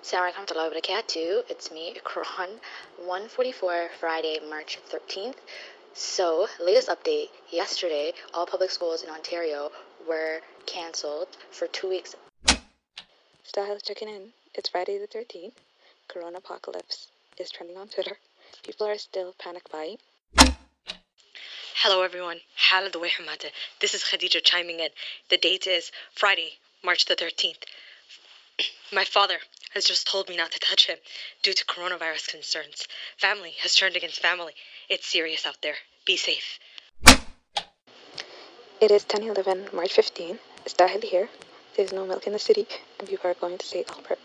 Assalamualaikum warahmatullahi wabarakatuh. It's me, Ikran. 144 Friday, March 13th. So, latest update. Yesterday, all public schools in Ontario were cancelled for two weeks. Style checking in. It's Friday the 13th. Corona apocalypse is trending on Twitter. People are still panic buying. Hello everyone. Halad Hamada. This is Khadija chiming in. The date is Friday, March the 13th. My father has just told me not to touch him due to coronavirus concerns. Family has turned against family. It's serious out there. Be safe. It is 10:11, March 15. It's Dahil here. There's no milk in the city, and people are going to St. Albert.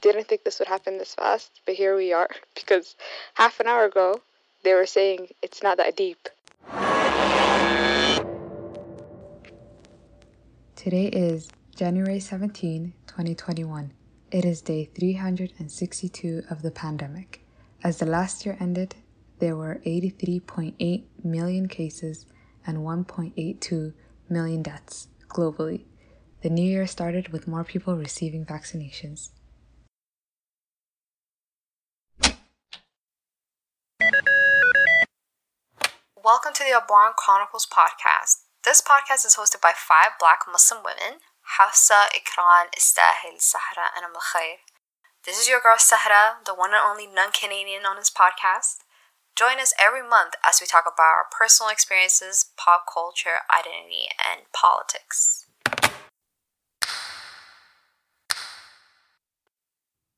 Didn't think this would happen this fast, but here we are. Because half an hour ago, they were saying it's not that deep. Today is January 17, 2021. It is day 362 of the pandemic. As the last year ended, there were 83.8 million cases and 1.82 million deaths globally. The new year started with more people receiving vaccinations. Welcome to the Abwaan Chronicles podcast. This podcast is hosted by five black Muslim women Hafsa, Ikran, Istahil, Sahra, and Amal This is your girl Sahra, the one and only non Canadian on this podcast. Join us every month as we talk about our personal experiences, pop culture, identity, and politics.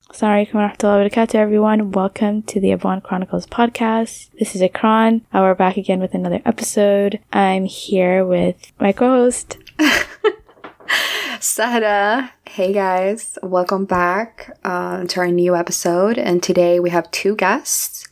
Assalamualaikum warahmatullahi wabarakatuh, everyone. Welcome to the Abwaan Chronicles podcast. This is Ikran. Uh, we're back again with another episode. I'm here with my co-host. Sahra. Hey guys, welcome back uh, to our new episode. And today we have two guests.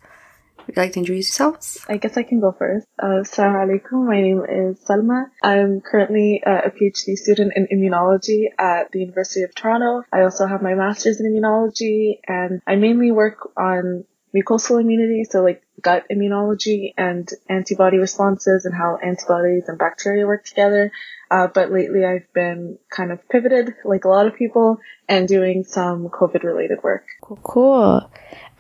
Would you like to introduce yourselves? I guess I can go first. Uh, Assalamu alaikum. My name is Salma. I'm currently uh, a PhD student in immunology at the University of Toronto. I also have my master's in immunology and I mainly work on mucosal immunity, so like gut immunology and antibody responses and how antibodies and bacteria work together. Uh, but lately I've been kind of pivoted, like a lot of people, and doing some COVID related work. Cool, cool.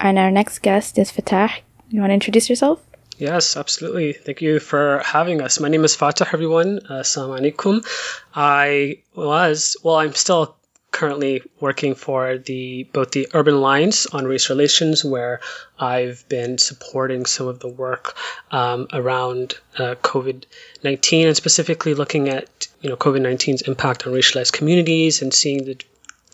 And our next guest is Fatah. You want to introduce yourself? Yes, absolutely. Thank you for having us. My name is Fatah, everyone. Uh, Assalamu alaikum. I was, well, I'm still currently working for the both the Urban Alliance on Race Relations, where I've been supporting some of the work um, around uh, COVID nineteen and specifically looking at you know COVID 19's impact on racialized communities and seeing the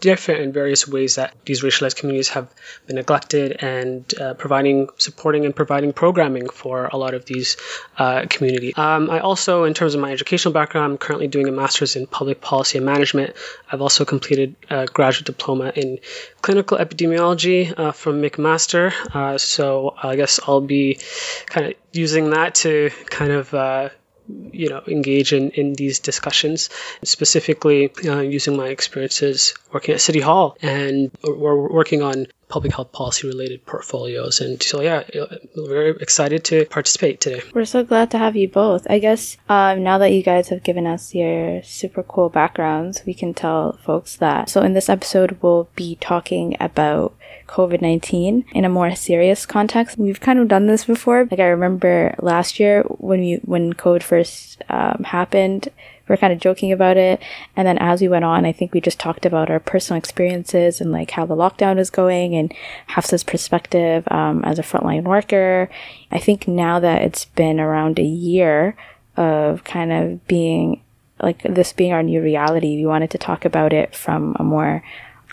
different in various ways that these racialized communities have been neglected and uh, providing supporting and providing programming for a lot of these uh, communities. Um, I also, in terms of my educational background, I'm currently doing a master's in public policy and management. I've also completed a graduate diploma in clinical epidemiology uh, from McMaster. Uh, so I guess I'll be kind of using that to kind of uh, you know engage in, in these discussions. Specifically uh, using my experiences working at city hall and we're working on public health policy related portfolios and so yeah we're very excited to participate today we're so glad to have you both i guess um, now that you guys have given us your super cool backgrounds we can tell folks that so in this episode we'll be talking about COVID 19 in a more serious context. We've kind of done this before. Like, I remember last year when we, when COVID first um, happened, we were kind of joking about it. And then as we went on, I think we just talked about our personal experiences and like how the lockdown is going and Hafsa's perspective um, as a frontline worker. I think now that it's been around a year of kind of being like this being our new reality, we wanted to talk about it from a more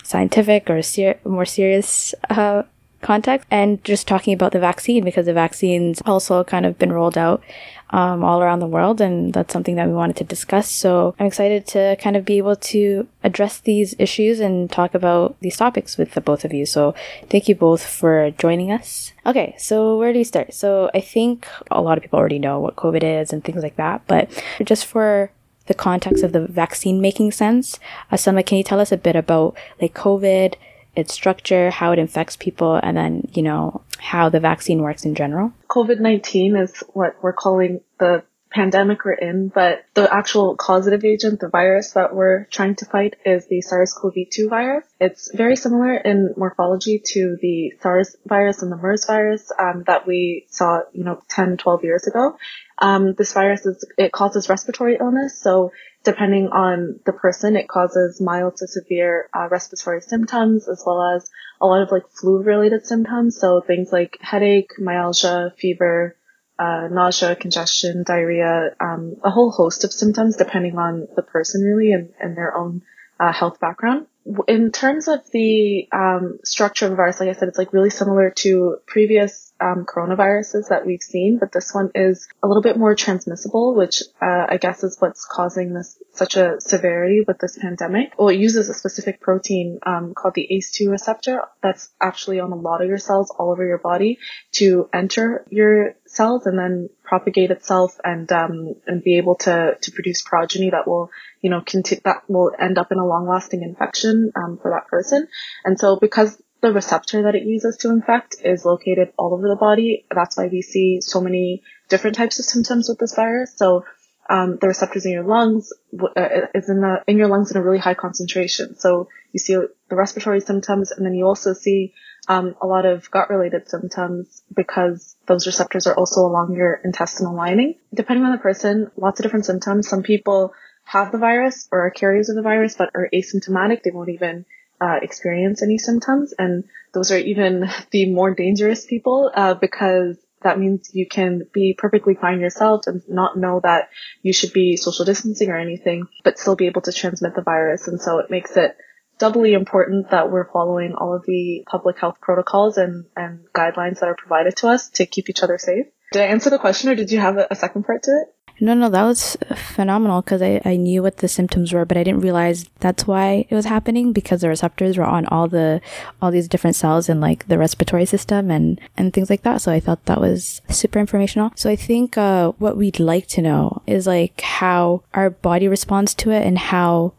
scientific or ser- more serious uh, context, and just talking about the vaccine because the vaccine's also kind of been rolled out um, all around the world, and that's something that we wanted to discuss. So I'm excited to kind of be able to address these issues and talk about these topics with the both of you. So thank you both for joining us. Okay, so where do we start? So I think a lot of people already know what COVID is and things like that, but just for the context of the vaccine making sense. Uh, can you tell us a bit about like COVID, its structure, how it infects people, and then, you know, how the vaccine works in general? COVID 19 is what we're calling the pandemic we're in, but the actual causative agent, the virus that we're trying to fight is the SARS-CoV-2 virus. It's very similar in morphology to the SARS virus and the MERS virus um, that we saw, you know, 10, 12 years ago. Um, this virus is, it causes respiratory illness. So depending on the person, it causes mild to severe uh, respiratory symptoms as well as a lot of like flu related symptoms. So things like headache, myalgia, fever, uh, nausea, congestion, diarrhea, um, a whole host of symptoms depending on the person really and, and their own uh, health background. In terms of the um, structure of the virus, like I said, it's like really similar to previous um, coronaviruses that we've seen, but this one is a little bit more transmissible, which uh, I guess is what's causing this such a severity with this pandemic. Well, it uses a specific protein um, called the ACE2 receptor that's actually on a lot of your cells all over your body to enter your cells and then propagate itself and um, and be able to to produce progeny that will you know conti- that will end up in a long lasting infection um, for that person. And so because the receptor that it uses to infect is located all over the body. That's why we see so many different types of symptoms with this virus. So um, the receptors in your lungs uh, is in the in your lungs in a really high concentration. So you see the respiratory symptoms, and then you also see um, a lot of gut related symptoms because those receptors are also along your intestinal lining. Depending on the person, lots of different symptoms. Some people have the virus or are carriers of the virus but are asymptomatic. They won't even uh, experience any symptoms. And those are even the more dangerous people uh, because that means you can be perfectly fine yourself and not know that you should be social distancing or anything, but still be able to transmit the virus. And so it makes it doubly important that we're following all of the public health protocols and, and guidelines that are provided to us to keep each other safe. Did I answer the question or did you have a, a second part to it? No, no, that was phenomenal because I, I knew what the symptoms were, but I didn't realize that's why it was happening because the receptors were on all the all these different cells in like the respiratory system and and things like that. So I thought that was super informational. So I think uh, what we'd like to know is like how our body responds to it and how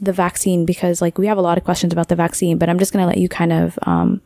the vaccine because like we have a lot of questions about the vaccine, but I'm just gonna let you kind of um,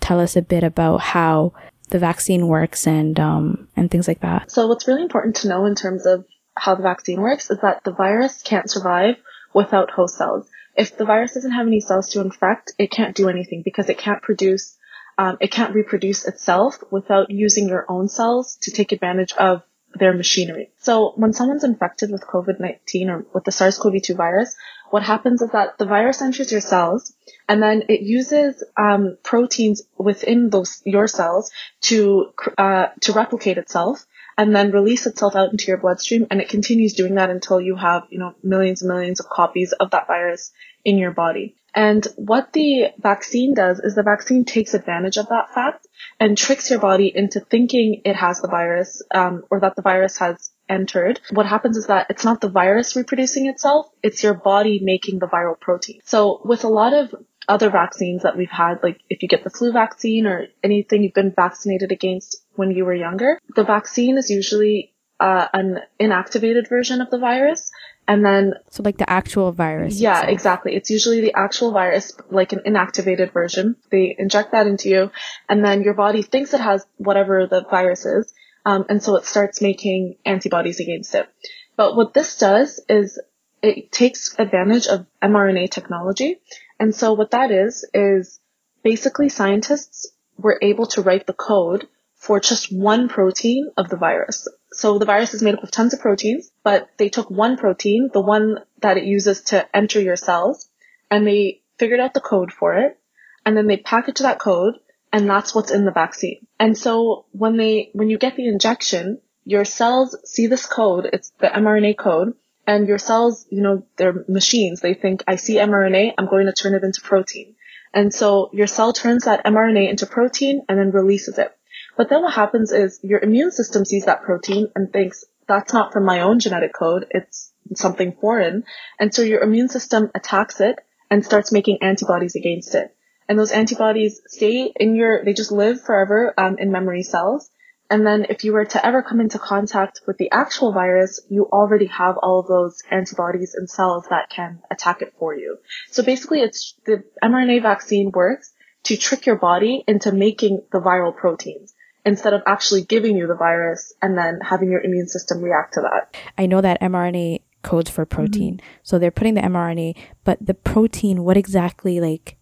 tell us a bit about how the vaccine works and um, and things like that. So what's really important to know in terms of how the vaccine works is that the virus can't survive without host cells. If the virus doesn't have any cells to infect, it can't do anything because it can't produce, um, it can't reproduce itself without using your own cells to take advantage of their machinery. So when someone's infected with COVID-19 or with the SARS-CoV-2 virus, what happens is that the virus enters your cells and then it uses um, proteins within those your cells to uh, to replicate itself and then release itself out into your bloodstream. And it continues doing that until you have you know millions and millions of copies of that virus in your body. And what the vaccine does is the vaccine takes advantage of that fact and tricks your body into thinking it has the virus um, or that the virus has entered, what happens is that it's not the virus reproducing itself, it's your body making the viral protein. So with a lot of other vaccines that we've had, like if you get the flu vaccine or anything you've been vaccinated against when you were younger, the vaccine is usually uh, an inactivated version of the virus. And then. So like the actual virus. Yeah, itself. exactly. It's usually the actual virus, like an inactivated version. They inject that into you and then your body thinks it has whatever the virus is um, and so it starts making antibodies against it. But what this does is it takes advantage of mRNA technology. And so what that is, is basically scientists were able to write the code for just one protein of the virus. So the virus is made up of tons of proteins, but they took one protein, the one that it uses to enter your cells, and they figured out the code for it, and then they packaged that code and that's what's in the vaccine. And so when they, when you get the injection, your cells see this code, it's the mRNA code, and your cells, you know, they're machines. They think, I see mRNA, I'm going to turn it into protein. And so your cell turns that mRNA into protein and then releases it. But then what happens is your immune system sees that protein and thinks, that's not from my own genetic code, it's something foreign. And so your immune system attacks it and starts making antibodies against it and those antibodies stay in your, they just live forever um, in memory cells. And then if you were to ever come into contact with the actual virus, you already have all of those antibodies and cells that can attack it for you. So basically it's the mRNA vaccine works to trick your body into making the viral proteins. instead of actually giving you the virus and then having your immune system react to that. I know that mRNA codes for protein. Mm-hmm. So they're putting the mRNA, but the protein, what exactly like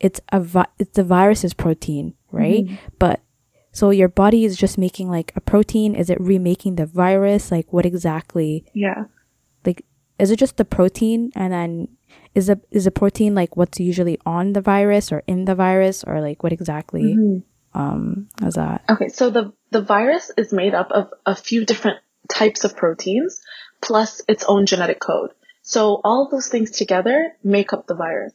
it's a vi- it's the virus's protein, right? Mm-hmm. But so your body is just making like a protein. Is it remaking the virus? Like what exactly? Yeah. Like is it just the protein and then is a is a protein like what's usually on the virus or in the virus or like what exactly mm-hmm. um is that? Okay, so the the virus is made up of a few different types of proteins plus its own genetic code. So all of those things together make up the virus.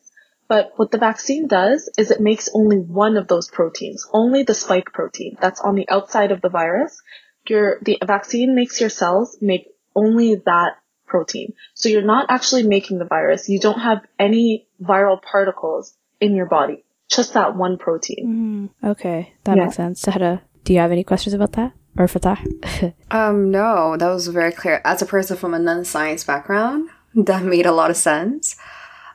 But what the vaccine does is it makes only one of those proteins, only the spike protein that's on the outside of the virus. Your, the vaccine makes your cells make only that protein. So you're not actually making the virus. You don't have any viral particles in your body, just that one protein. Mm, okay, that yeah. makes sense. Sahra, do you have any questions about that? Or Fatah? um, no, that was very clear. As a person from a non-science background, that made a lot of sense.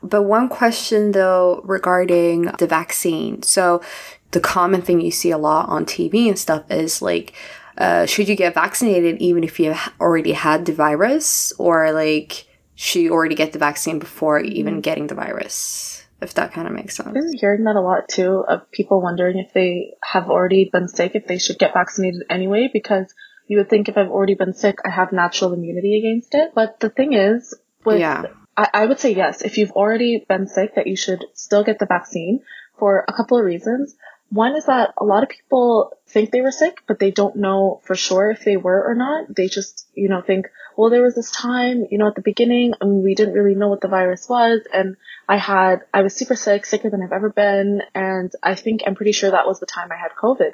But one question though regarding the vaccine. So the common thing you see a lot on TV and stuff is like, uh, should you get vaccinated even if you already had the virus, or like should you already get the vaccine before even mm-hmm. getting the virus? If that kind of makes sense. I'm hearing that a lot too of people wondering if they have already been sick, if they should get vaccinated anyway, because you would think if I've already been sick, I have natural immunity against it. But the thing is, with yeah. I, I would say yes. If you've already been sick, that you should still get the vaccine for a couple of reasons. One is that a lot of people think they were sick, but they don't know for sure if they were or not. They just, you know, think, well, there was this time, you know, at the beginning, and we didn't really know what the virus was, and I had, I was super sick, sicker than I've ever been, and I think, I'm pretty sure that was the time I had COVID.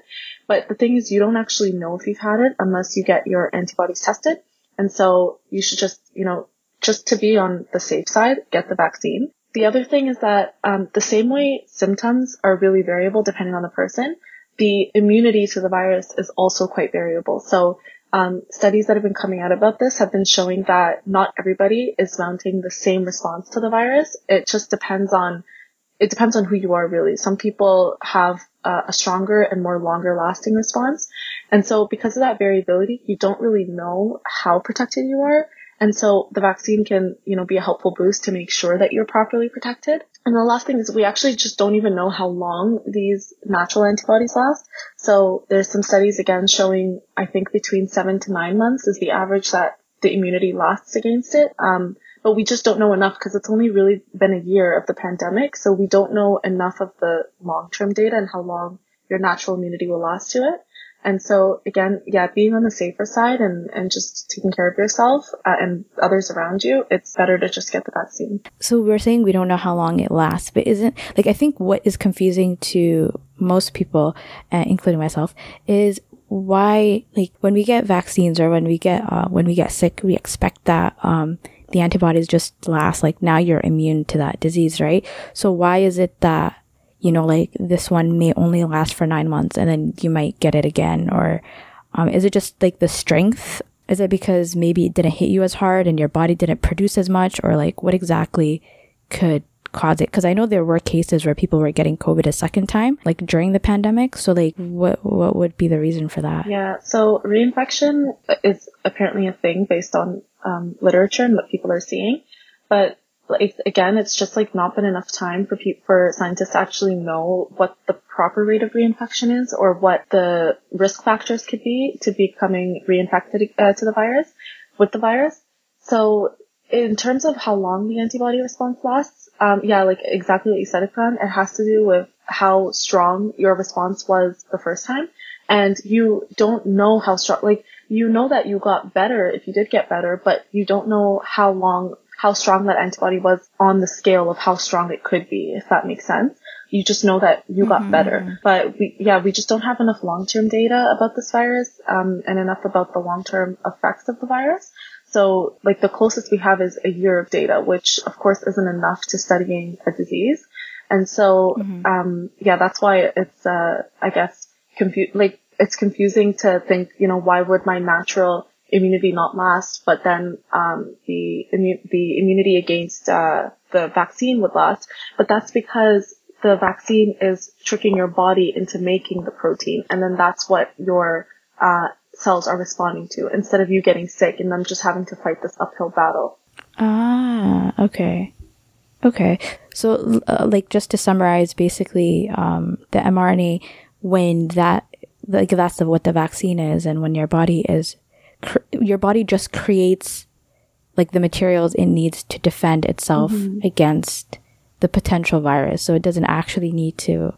But the thing is, you don't actually know if you've had it unless you get your antibodies tested. And so you should just, you know, just to be on the safe side, get the vaccine. The other thing is that um, the same way symptoms are really variable depending on the person, the immunity to the virus is also quite variable. So um, studies that have been coming out about this have been showing that not everybody is mounting the same response to the virus. It just depends on it depends on who you are really. Some people have uh, a stronger and more longer lasting response. And so because of that variability, you don't really know how protected you are. And so the vaccine can, you know, be a helpful boost to make sure that you're properly protected. And the last thing is we actually just don't even know how long these natural antibodies last. So there's some studies again showing, I think between seven to nine months is the average that the immunity lasts against it. Um, but we just don't know enough because it's only really been a year of the pandemic. So we don't know enough of the long-term data and how long your natural immunity will last to it. And so again, yeah, being on the safer side and, and just taking care of yourself uh, and others around you, it's better to just get the vaccine. So we're saying we don't know how long it lasts, but isn't like I think what is confusing to most people, uh, including myself, is why like when we get vaccines or when we get uh, when we get sick, we expect that um, the antibodies just last like now you're immune to that disease, right? So why is it that you know, like this one may only last for nine months and then you might get it again? Or um, is it just like the strength? Is it because maybe it didn't hit you as hard and your body didn't produce as much? Or like what exactly could cause it? Because I know there were cases where people were getting COVID a second time, like during the pandemic. So like what, what would be the reason for that? Yeah. So reinfection is apparently a thing based on um, literature and what people are seeing. But like again, it's just like not been enough time for for scientists to actually know what the proper rate of reinfection is or what the risk factors could be to becoming reinfected uh, to the virus with the virus. So in terms of how long the antibody response lasts, um, yeah, like exactly what you said, Ikran, it has to do with how strong your response was the first time. And you don't know how strong, like, you know that you got better if you did get better, but you don't know how long how strong that antibody was on the scale of how strong it could be, if that makes sense. You just know that you got mm-hmm. better. But we, yeah, we just don't have enough long-term data about this virus, um, and enough about the long-term effects of the virus. So like the closest we have is a year of data, which of course isn't enough to studying a disease. And so, mm-hmm. um, yeah, that's why it's, uh, I guess, confu- like, it's confusing to think, you know, why would my natural immunity not last, but then um, the immu- the immunity against uh, the vaccine would last. But that's because the vaccine is tricking your body into making the protein, and then that's what your uh, cells are responding to instead of you getting sick and then just having to fight this uphill battle. Ah, okay. Okay. So, uh, like, just to summarize, basically, um, the mRNA, when that, like, that's the, what the vaccine is, and when your body is, cr- your body just creates, like, the materials it needs to defend itself mm-hmm. against the potential virus. So it doesn't actually need to,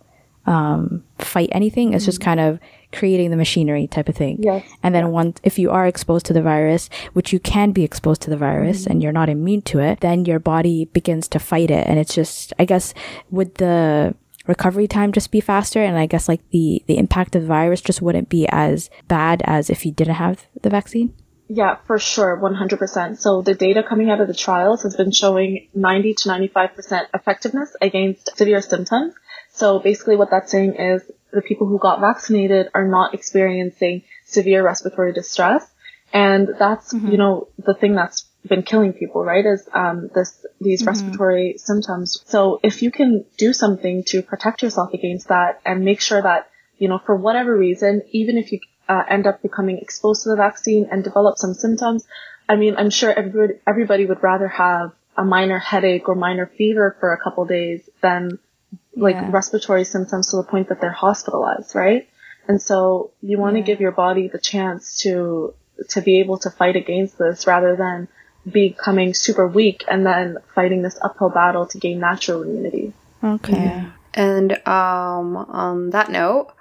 um, fight anything. It's mm-hmm. just kind of creating the machinery type of thing. Yes. And then once, if you are exposed to the virus, which you can be exposed to the virus mm-hmm. and you're not immune to it, then your body begins to fight it. And it's just, I guess, with the recovery time just be faster? And I guess like the, the impact of the virus just wouldn't be as bad as if you didn't have the vaccine? Yeah, for sure, 100%. So the data coming out of the trials has been showing 90 to 95% effectiveness against severe symptoms. So basically what that's saying is the people who got vaccinated are not experiencing severe respiratory distress. And that's, mm-hmm. you know, the thing that's been killing people, right? Is, um, this, these mm-hmm. respiratory symptoms. So if you can do something to protect yourself against that and make sure that, you know, for whatever reason, even if you uh, end up becoming exposed to the vaccine and develop some symptoms, I mean, I'm sure everybody, everybody would rather have a minor headache or minor fever for a couple days than like yeah. respiratory symptoms to the point that they're hospitalized, right? And so you want to yeah. give your body the chance to to be able to fight against this rather than becoming super weak and then fighting this uphill battle to gain natural immunity. Okay. Yeah. And um, on that note,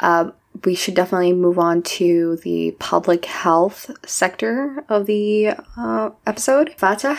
uh, we should definitely move on to the public health sector of the uh, episode. Fatah,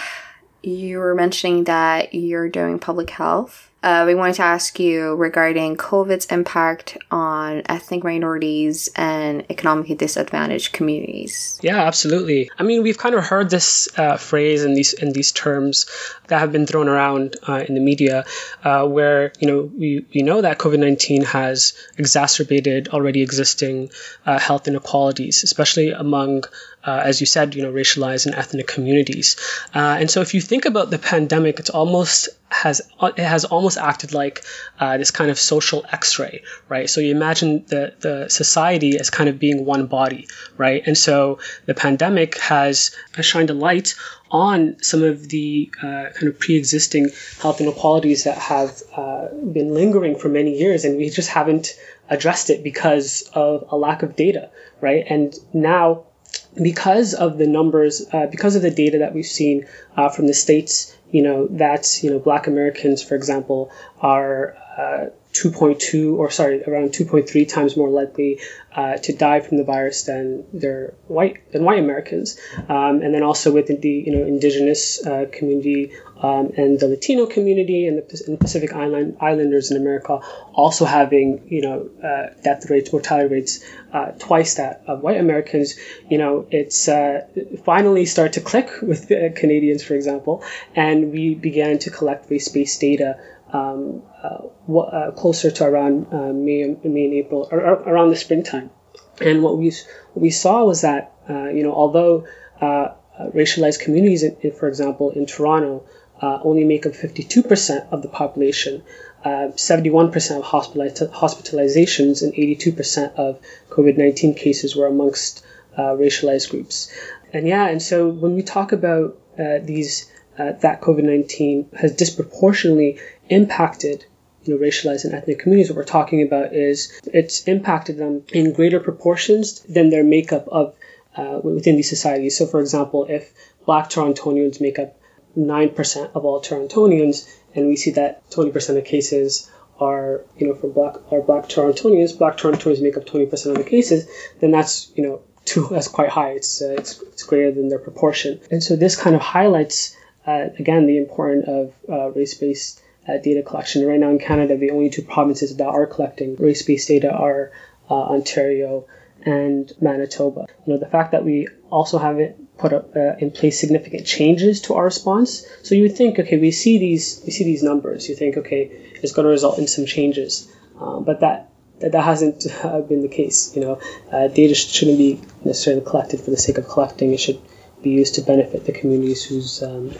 you were mentioning that you're doing public health uh, we wanted to ask you regarding COVID's impact on ethnic minorities and economically disadvantaged communities. Yeah, absolutely. I mean, we've kind of heard this uh, phrase and these in these terms that have been thrown around uh, in the media, uh, where you know we, we know that COVID nineteen has exacerbated already existing uh, health inequalities, especially among uh, as you said, you know, racialized and ethnic communities. Uh, and so if you think about the pandemic, it's almost has it has almost acted like uh, this kind of social X-ray, right? So you imagine the the society as kind of being one body, right? And so the pandemic has, has shined a light on some of the uh, kind of pre-existing health inequalities that have uh, been lingering for many years, and we just haven't addressed it because of a lack of data, right? And now because of the numbers, uh, because of the data that we've seen uh, from the states, you know, that, you know, black Americans, for example, are uh, 2.2 or sorry, around 2.3 times more likely uh, to die from the virus than their white than white Americans, um, and then also within the you know indigenous uh, community um, and the Latino community and the, and Pacific Island Islanders in America also having you know uh, death rates, mortality rates uh, twice that of white Americans. You know, it's uh, finally start to click with Canadians, for example, and we began to collect race-based data um, uh, uh, closer to around uh, May, May and April, or, or, around the springtime. And what we what we saw was that you know although racialized communities, in, for example, in Toronto, only make up 52% of the population. Uh, 71% of hospitalizations and 82% of COVID 19 cases were amongst racialized groups. And yeah, and so when we talk about uh, these, that COVID 19 has disproportionately impacted you know, racialized and ethnic communities, what we're talking about is it's impacted them in greater proportions than their makeup of uh, within these societies. So, for example, if Black Torontonians make up nine percent of all Torontonians, and we see that twenty percent of cases are you know for Black are Black Torontonians, Black Torontonians make up twenty percent of the cases, then that's you know too that's quite high. It's uh, it's, it's greater than their proportion, and so this kind of highlights uh, again the importance of uh, race-based uh, data collection. Right now in Canada, the only two provinces that are collecting race-based data are uh, Ontario and Manitoba. You know, the fact that we also haven't put uh, in place significant changes to our response. So you would think, okay, we see these, we see these numbers. You think, okay, it's going to result in some changes, but that that, that hasn't uh, been the case. You know, uh, data shouldn't be necessarily collected for the sake of collecting. It should be used to benefit the communities whose um,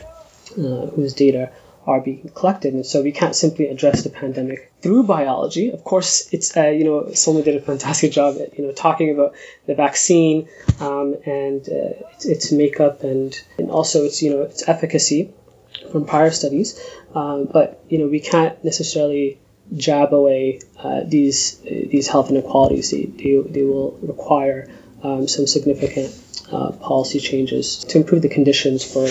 whose data are being collected. And so we can't simply address the pandemic through biology. Of course, it's, uh, you know, Salma did a fantastic job at, you know, talking about the vaccine um, and uh, its, its, makeup and, and also its, you know, its efficacy from prior studies. Um, but, you know, we can't necessarily jab away uh, these these health inequalities. They, they, they will require um, some significant uh, policy changes to improve the conditions for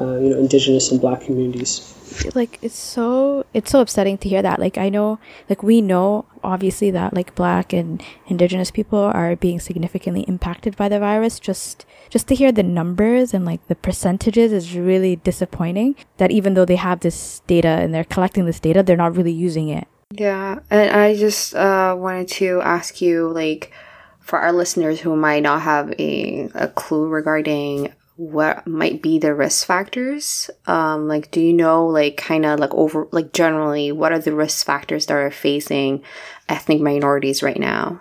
uh, you know indigenous and black communities. Like it's so it's so upsetting to hear that. Like i know like we know obviously that like black and indigenous people are being significantly impacted by the virus. Just just to hear the numbers and like the percentages is really disappointing that even though they have this data and they're collecting this data they're not really using it. Yeah and i just uh wanted to ask you like for our listeners who might not have a, a clue regarding what might be the risk factors um like do you know like kind of like over like generally what are the risk factors that are facing ethnic minorities right now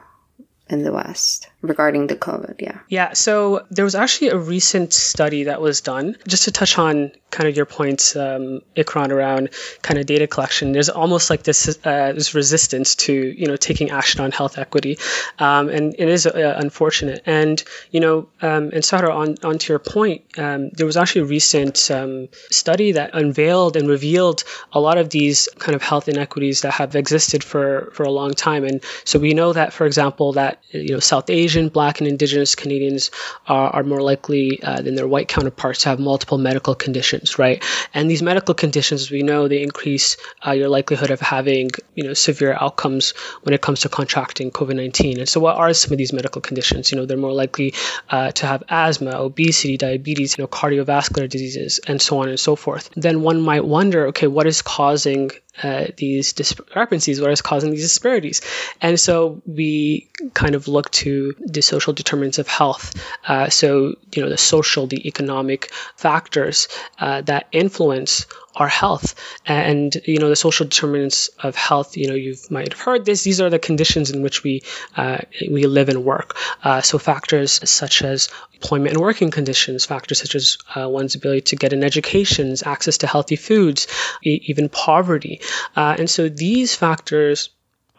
in the West regarding the COVID. Yeah. Yeah. So there was actually a recent study that was done. Just to touch on kind of your points, um, Ikran, around kind of data collection. There's almost like this uh, this resistance to you know taking action on health equity, um, and it is uh, unfortunate. And you know, um, and Sahra, on onto your point, um, there was actually a recent um, study that unveiled and revealed a lot of these kind of health inequities that have existed for for a long time. And so we know that, for example, that you know South Asian, Black, and Indigenous Canadians are, are more likely uh, than their white counterparts to have multiple medical conditions, right? And these medical conditions, as we know, they increase uh, your likelihood of having you know severe outcomes when it comes to contracting COVID-19. And so, what are some of these medical conditions? You know, they're more likely uh, to have asthma, obesity, diabetes, you know, cardiovascular diseases, and so on and so forth. Then one might wonder, okay, what is causing uh, these discrepancies, what is causing these disparities. And so we kind of look to the social determinants of health. Uh, so, you know, the social, the economic factors uh, that influence our health. And you know the social determinants of health you know you might have heard this. These are the conditions in which we uh, we live and work. Uh, so factors such as employment and working conditions factors such as uh, one's ability to get an education access to healthy foods e- even poverty. Uh, and so these factors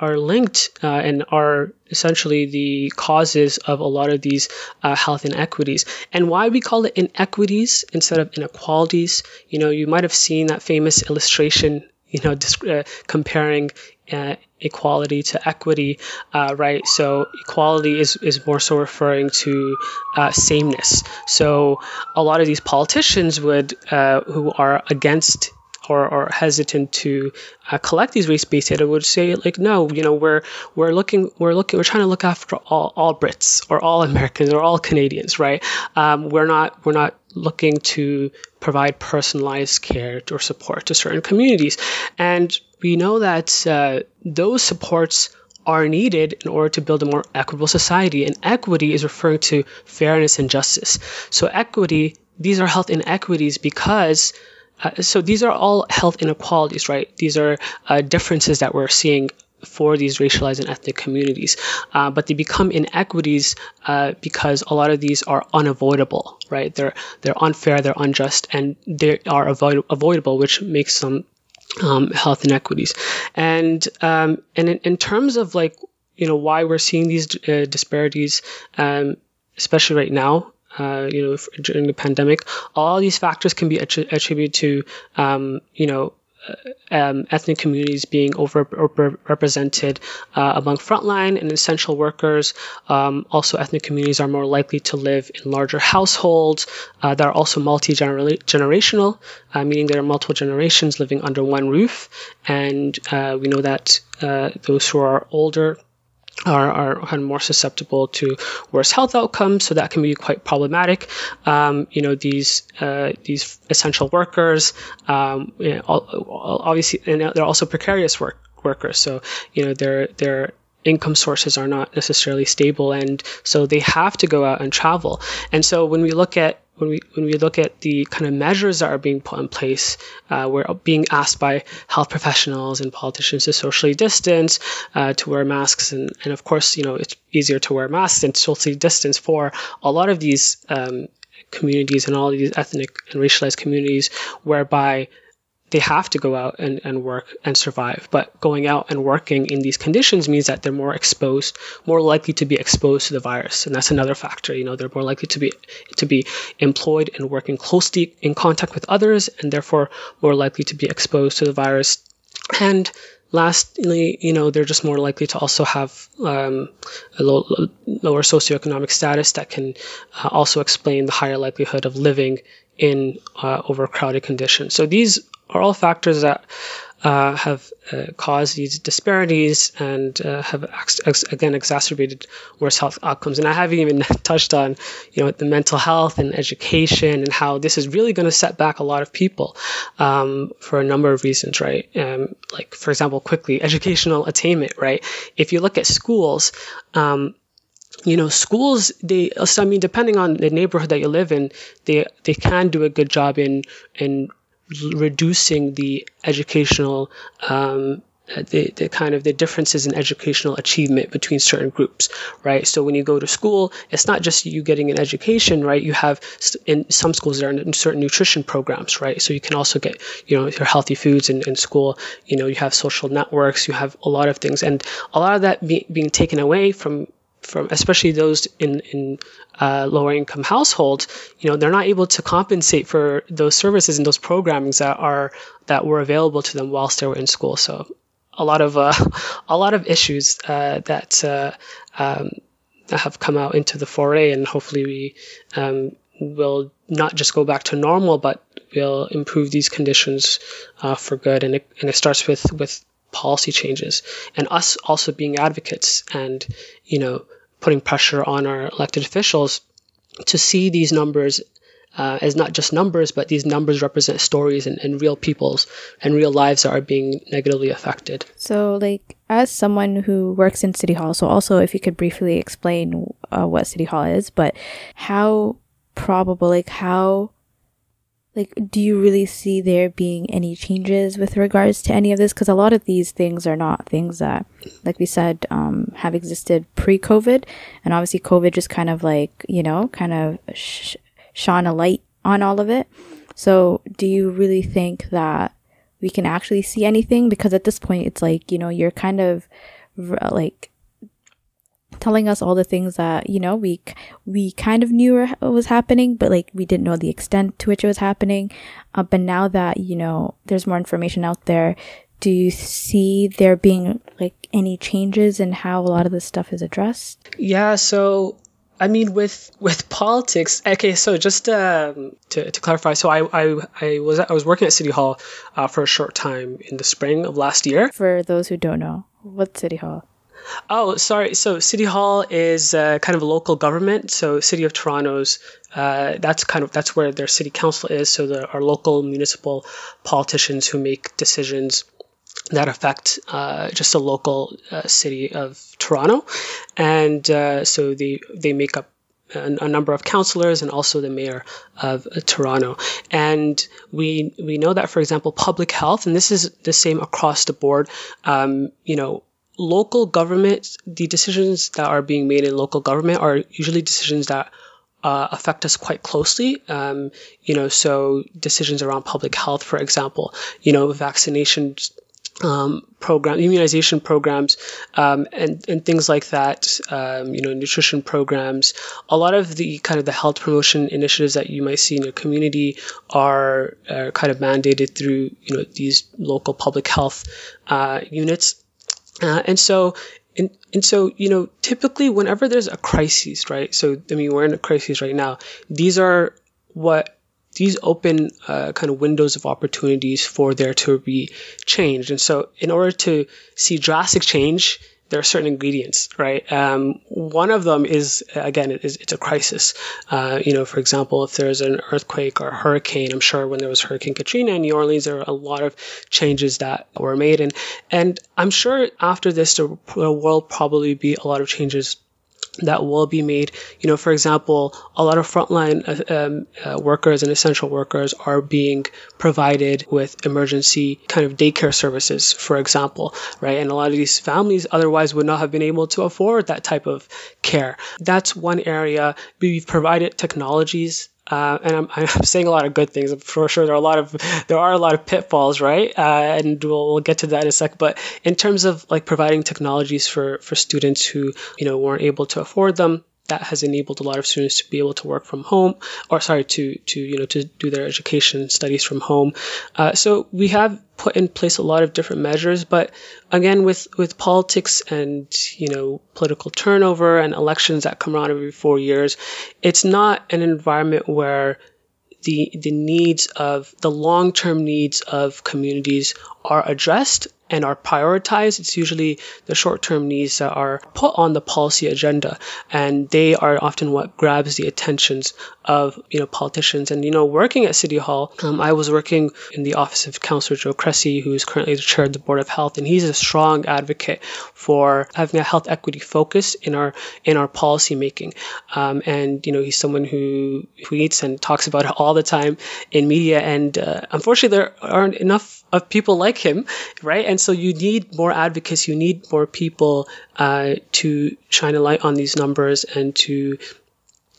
are linked uh, and are essentially the causes of a lot of these uh, health inequities. And why we call it inequities instead of inequalities, you know, you might have seen that famous illustration, you know, disc- uh, comparing uh, equality to equity, uh, right? So equality is, is more so referring to uh, sameness. So a lot of these politicians would, who are against or, or hesitant to uh, collect these race-based data would say like no you know we're we're looking we're looking we're trying to look after all, all Brits or all Americans or all Canadians right? Um, we're not we're not looking to provide personalized care or support to certain communities. And we know that uh, those supports are needed in order to build a more equitable society. And equity is referring to fairness and justice. So equity these are health inequities because uh, so these are all health inequalities, right? These are uh, differences that we're seeing for these racialized and ethnic communities, uh, but they become inequities uh, because a lot of these are unavoidable, right? They're they're unfair, they're unjust, and they are avoid- avoidable, which makes them um, health inequities. And um, and in, in, terms of like you know why we're seeing these uh, disparities, um, especially right now, uh, you know, during the pandemic. All these factors can be attributed to, um, you know, uh, um, ethnic communities being overrepresented uh, among frontline and essential workers. Um, also, ethnic communities are more likely to live in larger households uh, that are also multi generational, uh, meaning there are multiple generations living under one roof. And uh, we know that uh, those who are older are, are kind of more susceptible to worse health outcomes, so that can be quite problematic. Um, you know, these uh, these essential workers, um, you know, obviously, and they're also precarious work workers. So you know, their their income sources are not necessarily stable, and so they have to go out and travel. And so when we look at when we when we look at the kind of measures that are being put in place, uh, we're being asked by health professionals and politicians to socially distance, uh, to wear masks, and, and of course, you know, it's easier to wear masks than socially distance for a lot of these um, communities and all these ethnic and racialized communities, whereby they have to go out and, and work and survive. But going out and working in these conditions means that they're more exposed, more likely to be exposed to the virus. And that's another factor. You know, they're more likely to be to be employed and working closely in contact with others and therefore more likely to be exposed to the virus. And lastly, you know, they're just more likely to also have um, a low, lower socioeconomic status that can uh, also explain the higher likelihood of living in uh, overcrowded conditions. So these are all factors that uh, have uh, caused these disparities and uh, have ex- ex- again exacerbated worse health outcomes. And I haven't even touched on, you know, the mental health and education and how this is really going to set back a lot of people um, for a number of reasons, right? Um, like, for example, quickly, educational attainment, right? If you look at schools, um, you know, schools, they, I mean, depending on the neighborhood that you live in, they, they can do a good job in, in reducing the educational um, the, the kind of the differences in educational achievement between certain groups, right? So when you go to school, it's not just you getting an education, right? You have in some schools there are certain nutrition programs, right? So you can also get, you know, your healthy foods in, in school. You know, you have social networks, you have a lot of things, and a lot of that be, being taken away from from especially those in in uh, lower income households, you know, they're not able to compensate for those services and those programmings that are that were available to them whilst they were in school. So a lot of uh, a lot of issues uh, that uh, um, have come out into the foray, and hopefully we um, will not just go back to normal, but we'll improve these conditions uh, for good. And it, and it starts with with policy changes and us also being advocates and you know putting pressure on our elected officials to see these numbers uh, as not just numbers, but these numbers represent stories and, and, real peoples and real lives that are being negatively affected. So, like, as someone who works in City Hall, so also if you could briefly explain uh, what City Hall is, but how probable, like, how like do you really see there being any changes with regards to any of this? Because a lot of these things are not things that like we said um, have existed pre-covid. And obviously covid just kind of like you know kind of sh- shone a light on all of it. So do you really think that we can actually see anything? Because at this point it's like you know you're kind of like telling us all the things that you know we we kind of knew was happening but like we didn't know the extent to which it was happening uh, but now that you know there's more information out there do you see there being like any changes in how a lot of this stuff is addressed yeah so I mean, with with politics. Okay, so just um, to, to clarify, so I, I, I was I was working at City Hall uh, for a short time in the spring of last year. For those who don't know, what City Hall? Oh, sorry. So City Hall is uh, kind of a local government. So City of Toronto's uh, that's kind of that's where their city council is. So there are local municipal politicians who make decisions that affect uh, just the local uh, city of Toronto, and uh, so they they make up a, number of councillors and also the mayor of uh, Toronto. And we we know that, for example, public health, and this is the same across the board. Um, you know, local government, the decisions that are being made in local government are usually decisions that uh, affect us quite closely. Um, you know, so decisions around public health, for example, you know, vaccination um, program, immunization programs, um, and and things like that. Um, you know, nutrition programs. A lot of the kind of the health promotion initiatives that you might see in your community are, are kind of mandated through you know these local public health uh, units. Uh, and so, and, and so, you know, typically whenever there's a crisis, right? So, I mean, we're in a crisis right now. These are what these open uh, kind of windows of opportunities for there to be change. And so, in order to see drastic change, there are certain ingredients, right? Um, one of them is again, it is, it's a crisis. Uh, you know, for example, if there's an earthquake or a hurricane, I'm sure when there was Hurricane Katrina in New Orleans, there are a lot of changes that were made, and and I'm sure after this, there will probably be a lot of changes that will be made. You know, for example, a lot of frontline uh, um, uh, workers and essential workers are being provided with emergency kind of daycare services, for example, right? And a lot of these families otherwise would not have been able to afford that type of care. That's one area. We've provided technologies uh, and I'm, I'm saying a lot of good things. For sure, there are a lot of there are a lot of pitfalls, right? Uh, and we'll, we'll get to that in a sec. But in terms of like providing technologies for for students who you know weren't able to afford them, that has enabled a lot of students to be able to work from home or sorry to to you know to do their education studies from home. Uh, so we have put in place a lot of different measures but again with with politics and you know political turnover and elections that come around every four years it's not an environment where the the needs of the long-term needs of communities are addressed and are prioritized, it's usually the short term needs that are put on the policy agenda. And they are often what grabs the attentions of, you know, politicians. And, you know, working at City Hall, um, I was working in the office of Councillor Joe Cressy, who is currently the chair of the Board of Health. And he's a strong advocate for having a health equity focus in our, in our policy making. Um, and, you know, he's someone who tweets and talks about it all the time in media. And uh, unfortunately, there aren't enough of people like him, right? And so you need more advocates, you need more people uh, to shine a light on these numbers and to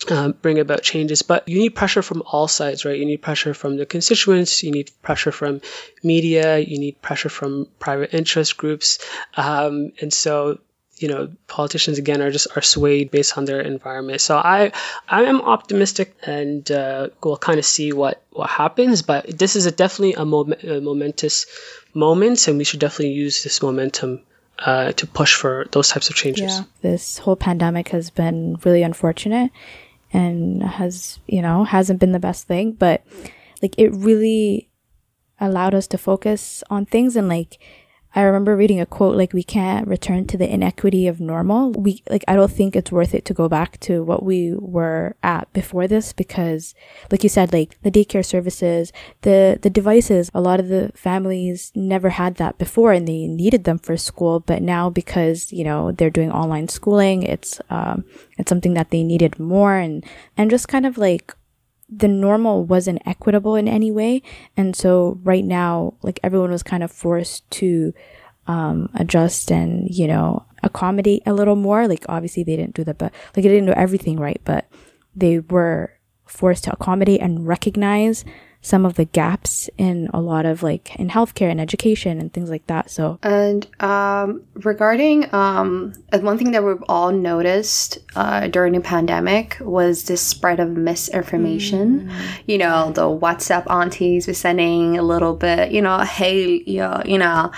um, bring about changes. But you need pressure from all sides, right? You need pressure from the constituents, you need pressure from media, you need pressure from private interest groups. Um, and so you know politicians again are just are swayed based on their environment. So i i am optimistic and uh, we'll kind of see what what happens but this is a definitely a, moment, a momentous moment and we should definitely use this momentum uh, to push for those types of changes. Yeah this whole pandemic has been really unfortunate and has you know hasn't been the best thing but like it really allowed us to focus on things and like I remember reading a quote like we can't return to the inequity of normal. We like I don't think it's worth it to go back to what we were at before this because like you said like the daycare services, the the devices, a lot of the families never had that before and they needed them for school, but now because, you know, they're doing online schooling, it's um it's something that they needed more and and just kind of like the normal wasn't equitable in any way. And so right now, like everyone was kind of forced to um, adjust and, you know, accommodate a little more. Like obviously they didn't do that, but like they didn't do everything right, but they were forced to accommodate and recognize some of the gaps in a lot of like in healthcare and education and things like that. So and um, regarding um, one thing that we've all noticed uh, during the pandemic was the spread of misinformation. Mm. You know, the WhatsApp aunties were sending a little bit, you know, hey, yo, you know,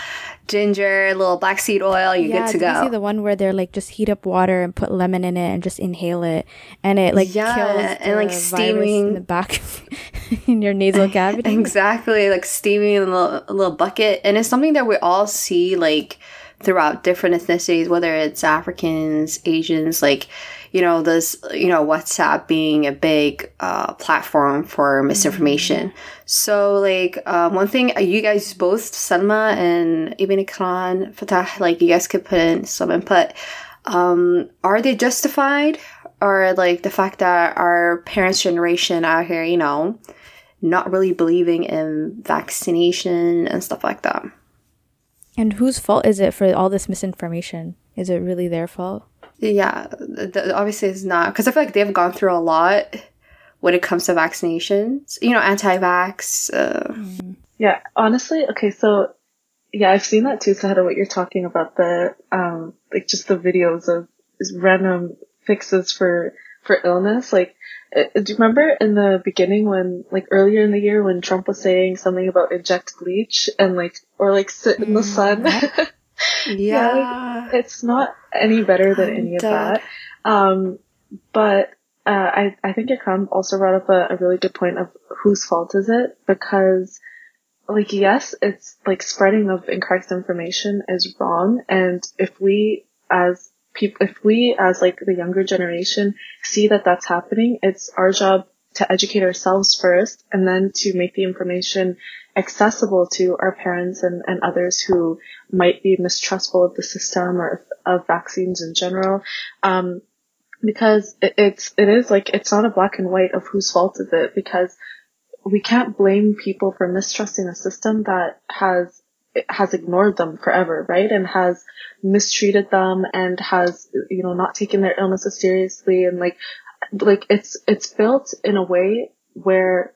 ginger, a little black seed oil, you're yeah, good to go. You see the one where they're like just heat up water and put lemon in it and just inhale it, and it like yeah, kills and like steaming in the back in your nasal cavity. exactly, like steaming in a little, a little bucket, and it's something that we all see like throughout different ethnicities, whether it's Africans, Asians, like you know, this, you know, WhatsApp being a big uh, platform for misinformation. Mm-hmm. So, like, uh, one thing you guys both, Salma and Ibn Ikran, Fatah, like, you guys could put in some input. Um, are they justified? Or, like, the fact that our parents' generation out here, you know, not really believing in vaccination and stuff like that? And whose fault is it for all this misinformation? Is it really their fault? Yeah, the, obviously it's not because I feel like they've gone through a lot when it comes to vaccinations. You know, anti-vax. Uh. Yeah, honestly, okay, so yeah, I've seen that too. So, what you're talking about the um, like just the videos of random fixes for for illness, like. Uh, do you remember in the beginning when, like earlier in the year, when Trump was saying something about inject bleach and like, or like sit in the sun? Yeah. yeah like, it's not any better than any of that. Um, but uh, I, I think Ikram also brought up a, a really good point of whose fault is it? Because, like, yes, it's like spreading of incorrect information is wrong. And if we as people, if we as like the younger generation see that that's happening, it's our job to educate ourselves first and then to make the information accessible to our parents and, and others who might be mistrustful of the system or of vaccines in general. Um, because it, it's, it is like, it's not a black and white of whose fault is it because we can't blame people for mistrusting a system that has, has ignored them forever, right? And has mistreated them and has, you know, not taken their illnesses seriously and like, like it's, it's built in a way where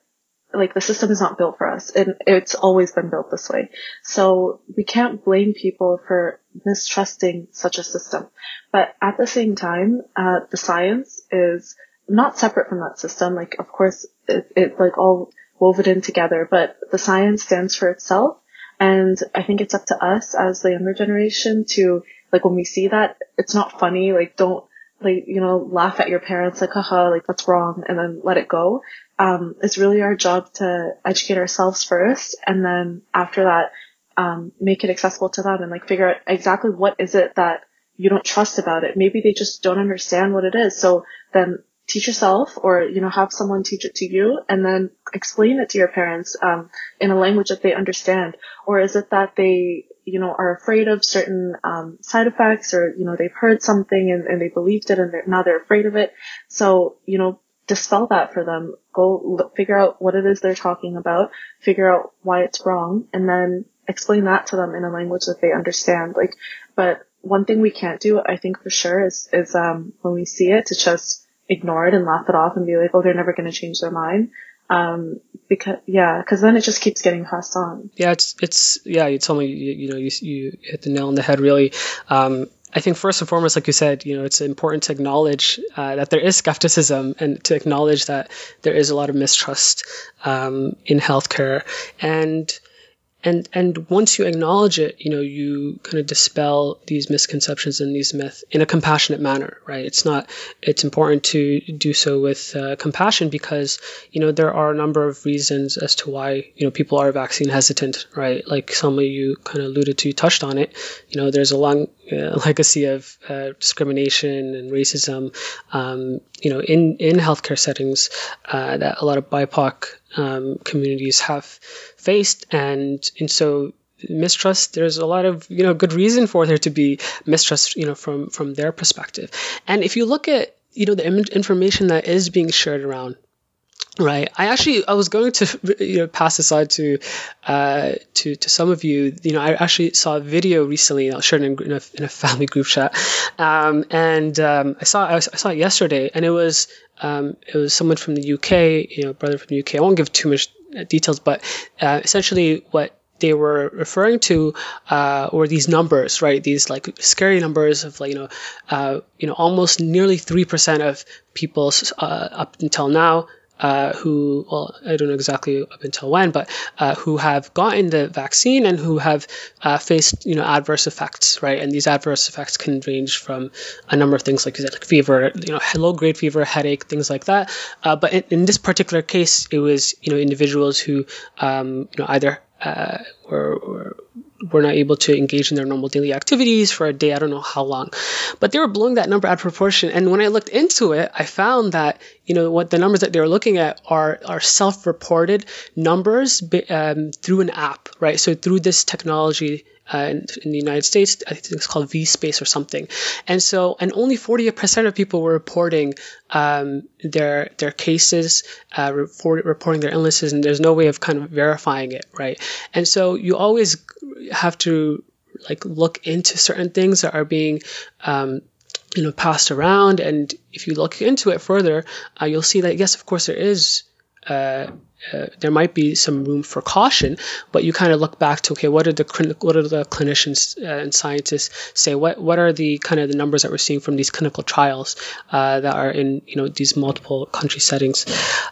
like the system is not built for us and it's always been built this way. So we can't blame people for mistrusting such a system. But at the same time, uh, the science is not separate from that system. Like, of course, it, it like all woven in together, but the science stands for itself. And I think it's up to us as the younger generation to, like, when we see that, it's not funny. Like, don't, like, you know, laugh at your parents, like, haha, like, that's wrong, and then let it go. Um, it's really our job to educate ourselves first, and then after that, um, make it accessible to them and, like, figure out exactly what is it that you don't trust about it. Maybe they just don't understand what it is. So then teach yourself or, you know, have someone teach it to you and then explain it to your parents, um, in a language that they understand? Or is it that they, you know, are afraid of certain, um, side effects or, you know, they've heard something and, and they believed it and they're, now they're afraid of it. So, you know, dispel that for them. Go look, figure out what it is they're talking about, figure out why it's wrong, and then explain that to them in a language that they understand. Like, but one thing we can't do, I think for sure, is, is, um, when we see it, to just, ignore it and laugh it off and be like, oh, they're never going to change their mind. Um, because yeah, because then it just keeps getting passed on. Yeah, it's it's yeah. You told me you, you know you you hit the nail on the head really. Um, I think first and foremost, like you said, you know, it's important to acknowledge uh, that there is skepticism and to acknowledge that there is a lot of mistrust um, in healthcare and and and once you acknowledge it you know you kind of dispel these misconceptions and these myths in a compassionate manner right? It's not it's important to do so with uh, compassion because you know there are a number of reasons as to why you know people are vaccine hesitant right? Like some of you kind of alluded to touched on it. You know there's a long uh, legacy of uh, discrimination and racism um, you know in in healthcare settings uh, that a lot of BIPOC um, communities have faced, and and so mistrust there's a lot of you know good reason for there to be mistrust you know from from their perspective. And if you look at you know the information that is being shared around right i actually i was going to you know pass this on to uh to to some of you. You know i actually saw a video recently i shared in, in, a, in a family group chat. Um and um i saw I, saw it yesterday and it was um, it was someone from the UK, you know, brother from the UK. I won't give too much uh, details, but uh, essentially what they were referring to uh, were these numbers, right? These like scary numbers of like you know, uh, you know, almost nearly three percent of people uh, up until now uh, who, well, I don't know exactly up until when, but uh, who have gotten the vaccine and who have uh, faced, you know, adverse effects, right? And these adverse effects can range from a number of things, like like fever, you know, low grade fever, headache, things like that. Uh, but in, in, this particular case, it was, you know, individuals who, um, you know, either uh, were, were were not able to engage in their normal daily activities for a day, I don't know how long. But they were blowing that number out of proportion. And when I looked into it, I found that, you know, what the numbers that they were looking at are, are self-reported numbers um, through an app, right? So through this technology uh, in, the United States. I think it's called V-safe or something. And so, and only 40% of people were reporting um, their their cases, uh, report, reporting their illnesses, and there's no way of kind of verifying it, right? And so, you always have to like look into certain things that are being um, you know passed around and if you look into it further uh, you'll see that yes of course there is uh, uh, there might be some room for caution, but you kind of look back to okay, what are the what are the clinicians uh, and scientists say? What what are the kind of the numbers that we're seeing from these clinical trials uh, that are in you know these multiple country settings?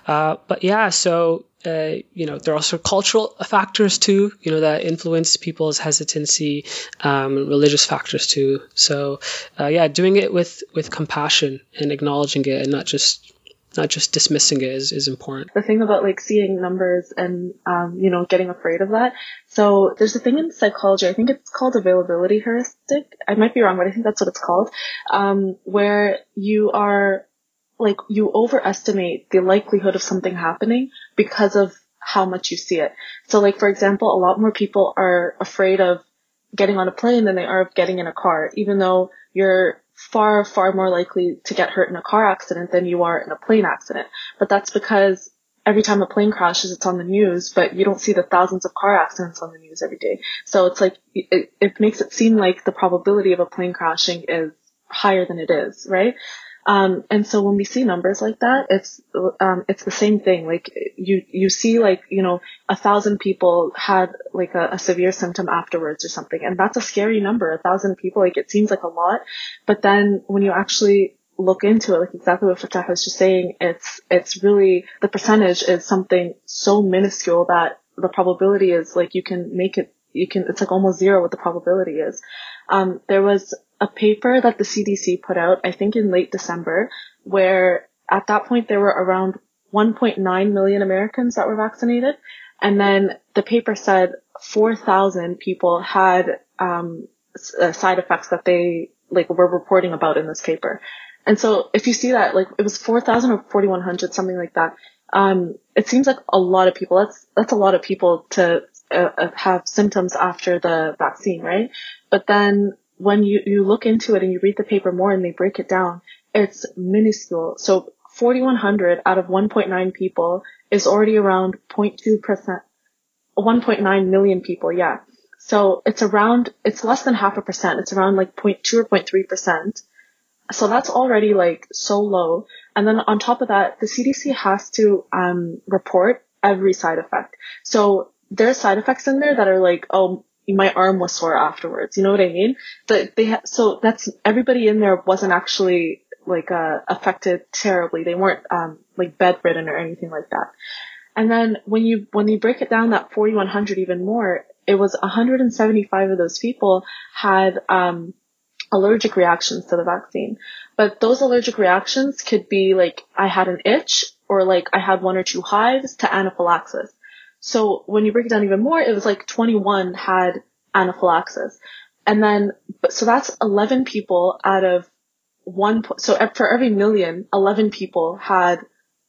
Uh, but yeah, so. Uh, you know, there are also cultural factors too, you know, that influence people's hesitancy, um, religious factors too. So, yeah, doing it with, with compassion and acknowledging it and not just not just dismissing it is, is important. The thing about like seeing numbers and, um, you know, getting afraid of that. So there's a thing in psychology, I think it's called availability heuristic. I might be wrong, but I think that's what it's called. Um, where you are like, you overestimate the likelihood of something happening because of how much you see it. So like, for example, a lot more people are afraid of getting on a plane than they are of getting in a car, even though you're far, far more likely to get hurt in a car accident than you are in a plane accident. But that's because every time a plane crashes, it's on the news, but you don't see the thousands of car accidents on the news every day. So it's like, it, it makes it seem like the probability of a plane crashing is higher than it is, right? Um, and so when we see numbers like that, it's um, it's the same thing. Like you you see like you know a thousand people had like a, a severe symptom afterwards or something, and that's a scary number. A thousand people, like it seems like a lot, but then when you actually look into it, like exactly what Fatah was just saying, it's it's really the percentage is something so minuscule that the probability is like you can make it you can it's like almost zero what the probability is. Um, there was a paper that the CDC put out, I think in late December, where at that point there were around 1.9 million Americans that were vaccinated, and then the paper said 4,000 people had um, uh, side effects that they like were reporting about in this paper. And so if you see that, like it was 4,000 or 4,100, something like that. Um, it seems like a lot of people. That's that's a lot of people to uh, uh, have symptoms after the vaccine, right? But then when you you look into it and you read the paper more and they break it down, it's minuscule. So 4,100 out of 1.9 people is already around 0.2 percent, 1.9 million people. Yeah. So it's around, it's less than half a percent. It's around like 0.2 or 0.3 percent. So that's already like so low. And then on top of that, the CDC has to um, report every side effect. So there's side effects in there that are like, oh, my arm was sore afterwards. You know what I mean? But they ha- so that's everybody in there wasn't actually like uh, affected terribly. They weren't um, like bedridden or anything like that. And then when you when you break it down that 4100 even more, it was 175 of those people had um, allergic reactions to the vaccine. But those allergic reactions could be like I had an itch or like I had one or two hives to anaphylaxis. So when you break it down even more, it was like 21 had anaphylaxis. And then, so that's 11 people out of one, so for every million, 11 people had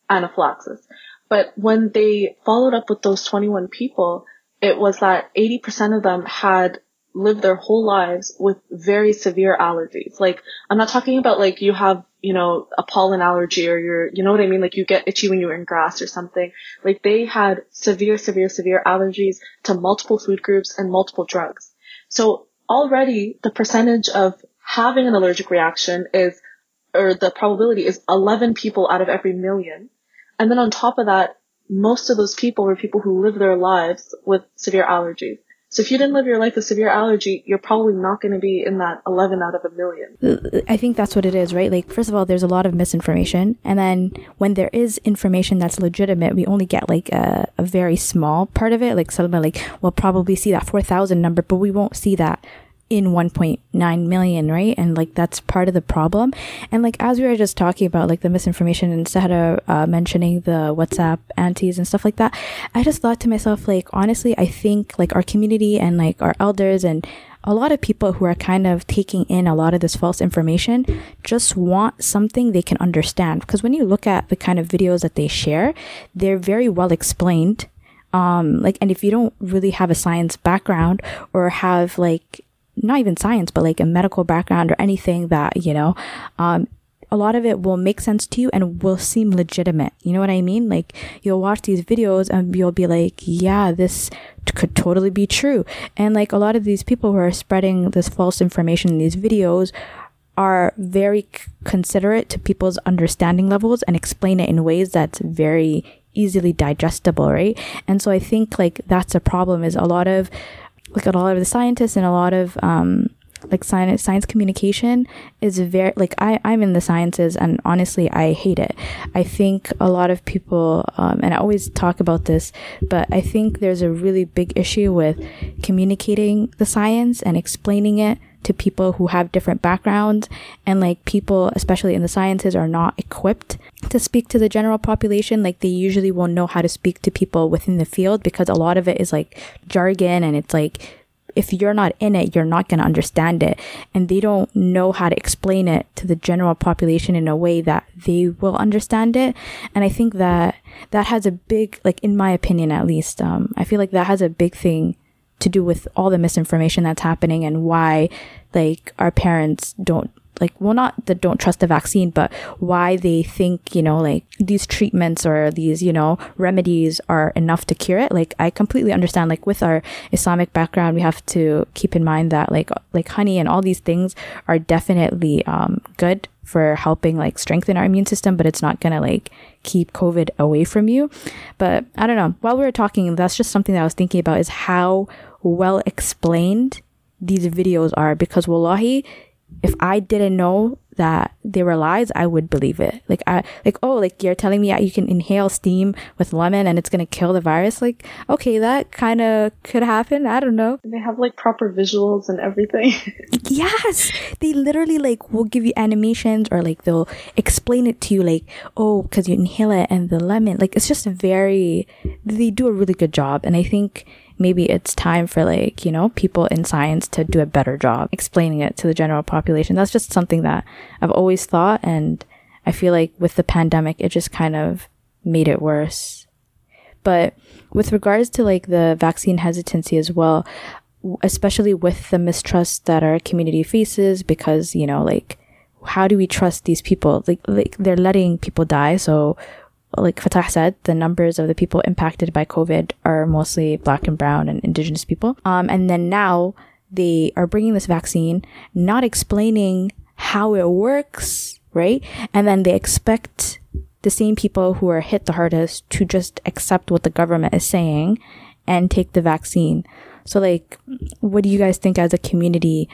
anaphylaxis. But when they followed up with those 21 people, it was that 80% of them had live their whole lives with very severe allergies. Like, I'm not talking about like you have, you know, a pollen allergy or you're, you know what I mean? Like you get itchy when you're in grass or something. Like they had severe, severe, severe allergies to multiple food groups and multiple drugs. So already the percentage of having an allergic reaction is, or the probability is 11 people out of every million. And then on top of that, most of those people were people who live their lives with severe allergies. So if you didn't live your life with severe allergy, you're probably not going to be in that 11 out of a million. I think that's what it is, right? Like, first of all, there's a lot of misinformation. And then when there is information that's legitimate, we only get like a, a very small part of it. Like, Salma, like, we'll probably see that 4,000 number, but we won't see that in 1.9 million, right? And like that's part of the problem. And like as we were just talking about like the misinformation and Sahra uh, mentioning the WhatsApp aunties and stuff like that, I just thought to myself like honestly, I think like our community and like our elders and a lot of people who are kind of taking in a lot of this false information just want something they can understand because when you look at the kind of videos that they share, they're very well explained um, like, and if you don't really have a science background or have like not even science, but like a medical background or anything that, you know, um, a lot of it will make sense to you and will seem legitimate. You know what I mean? Like you'll watch these videos and you'll be like, yeah, this could totally be true. And like a lot of these people who are spreading this false information in these videos are very considerate to people's understanding levels and explain it in ways that's very easily digestible, right? And so I think like that's a problem is a lot of like a lot of the scientists and a lot of um, like science science communication is very like I I'm in the sciences and honestly I hate it. I think a lot of people um, and I always talk about this, but I think there's a really big issue with communicating the science and explaining it to people who have different backgrounds and like people especially in the sciences are not equipped to speak to the general population like they usually won't know how to speak to people within the field because a lot of it is like jargon and it's like if you're not in it, you're not going to understand it. And they don't know how to explain it to the general population in a way that they will understand it. And I think that that has a big, like, in my opinion, at least, um, I feel like that has a big thing to do with all the misinformation that's happening and why like our parents don't like well not that don't trust the vaccine but why they think you know like these treatments or these you know remedies are enough to cure it. Like i completely understand like with our islamic background we have to keep in mind that like like honey and all these things are definitely um, good for helping like strengthen our immune system but it's not gonna like keep covid away from you. But i don't know. While we were talking that's just something that i was thinking about is how well explained these videos are because wallahi if I didn't know that they were lies, I would believe it. Like I like oh like you're telling me you can inhale steam with lemon and it's gonna kill the virus. Like okay, that kind of could happen. I don't know. They have like proper visuals and everything. yes, they literally like will give you animations or like they'll explain it to you like oh because you inhale it and the lemon. Like it's just very. They do a really good job, and I think maybe it's time for like, you know, people in science to do a better job explaining it to the general population. That's just something that I've always thought. And I feel like with the pandemic, it just kind of made it worse. But with regards to like the vaccine hesitancy as well, especially with the mistrust that our community faces, because, you know, like, how do we trust these people? Like, like they're letting people die. So like Fatah said, the numbers of the people impacted by COVID are mostly black and brown and indigenous people. Um, and then now they are bringing this vaccine, not explaining how it works, right? And then they expect the same people who are hit the hardest to just accept what the government is saying and take the vaccine. So like, what do you guys think as a community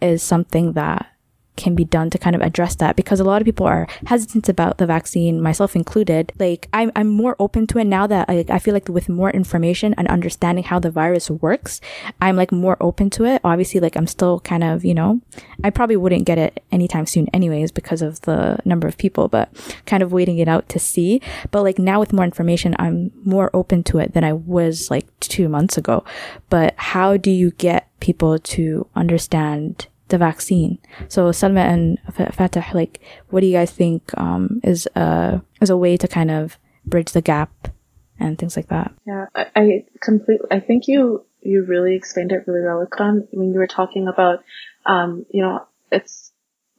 is something that can be done to kind of address that because a lot of people are hesitant about the vaccine, myself included. Like I'm, I'm more open to it now that I, I feel like with more information and understanding how the virus works, I'm like more open to it. Obviously, like I'm still kind of, you know, I probably wouldn't get it anytime soon anyways because of the number of people, but kind of waiting it out to see. But like now with more information, I'm more open to it than I was like two months ago. But how do you get people to understand the vaccine. So Salma and Fatah, like, what do you guys think um, is a is a way to kind of bridge the gap and things like that? Yeah, I, I completely. I think you you really explained it really well, Ikram, when you were talking about, um, you know, it's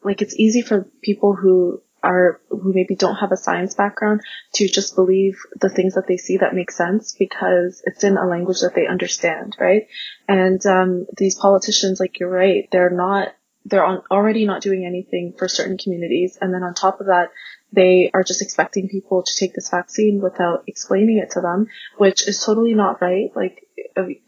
like it's easy for people who are who maybe don't have a science background to just believe the things that they see that make sense because it's in a language that they understand, right? And um, these politicians, like you're right, they're not they're on, already not doing anything for certain communities, and then on top of that, they are just expecting people to take this vaccine without explaining it to them, which is totally not right. Like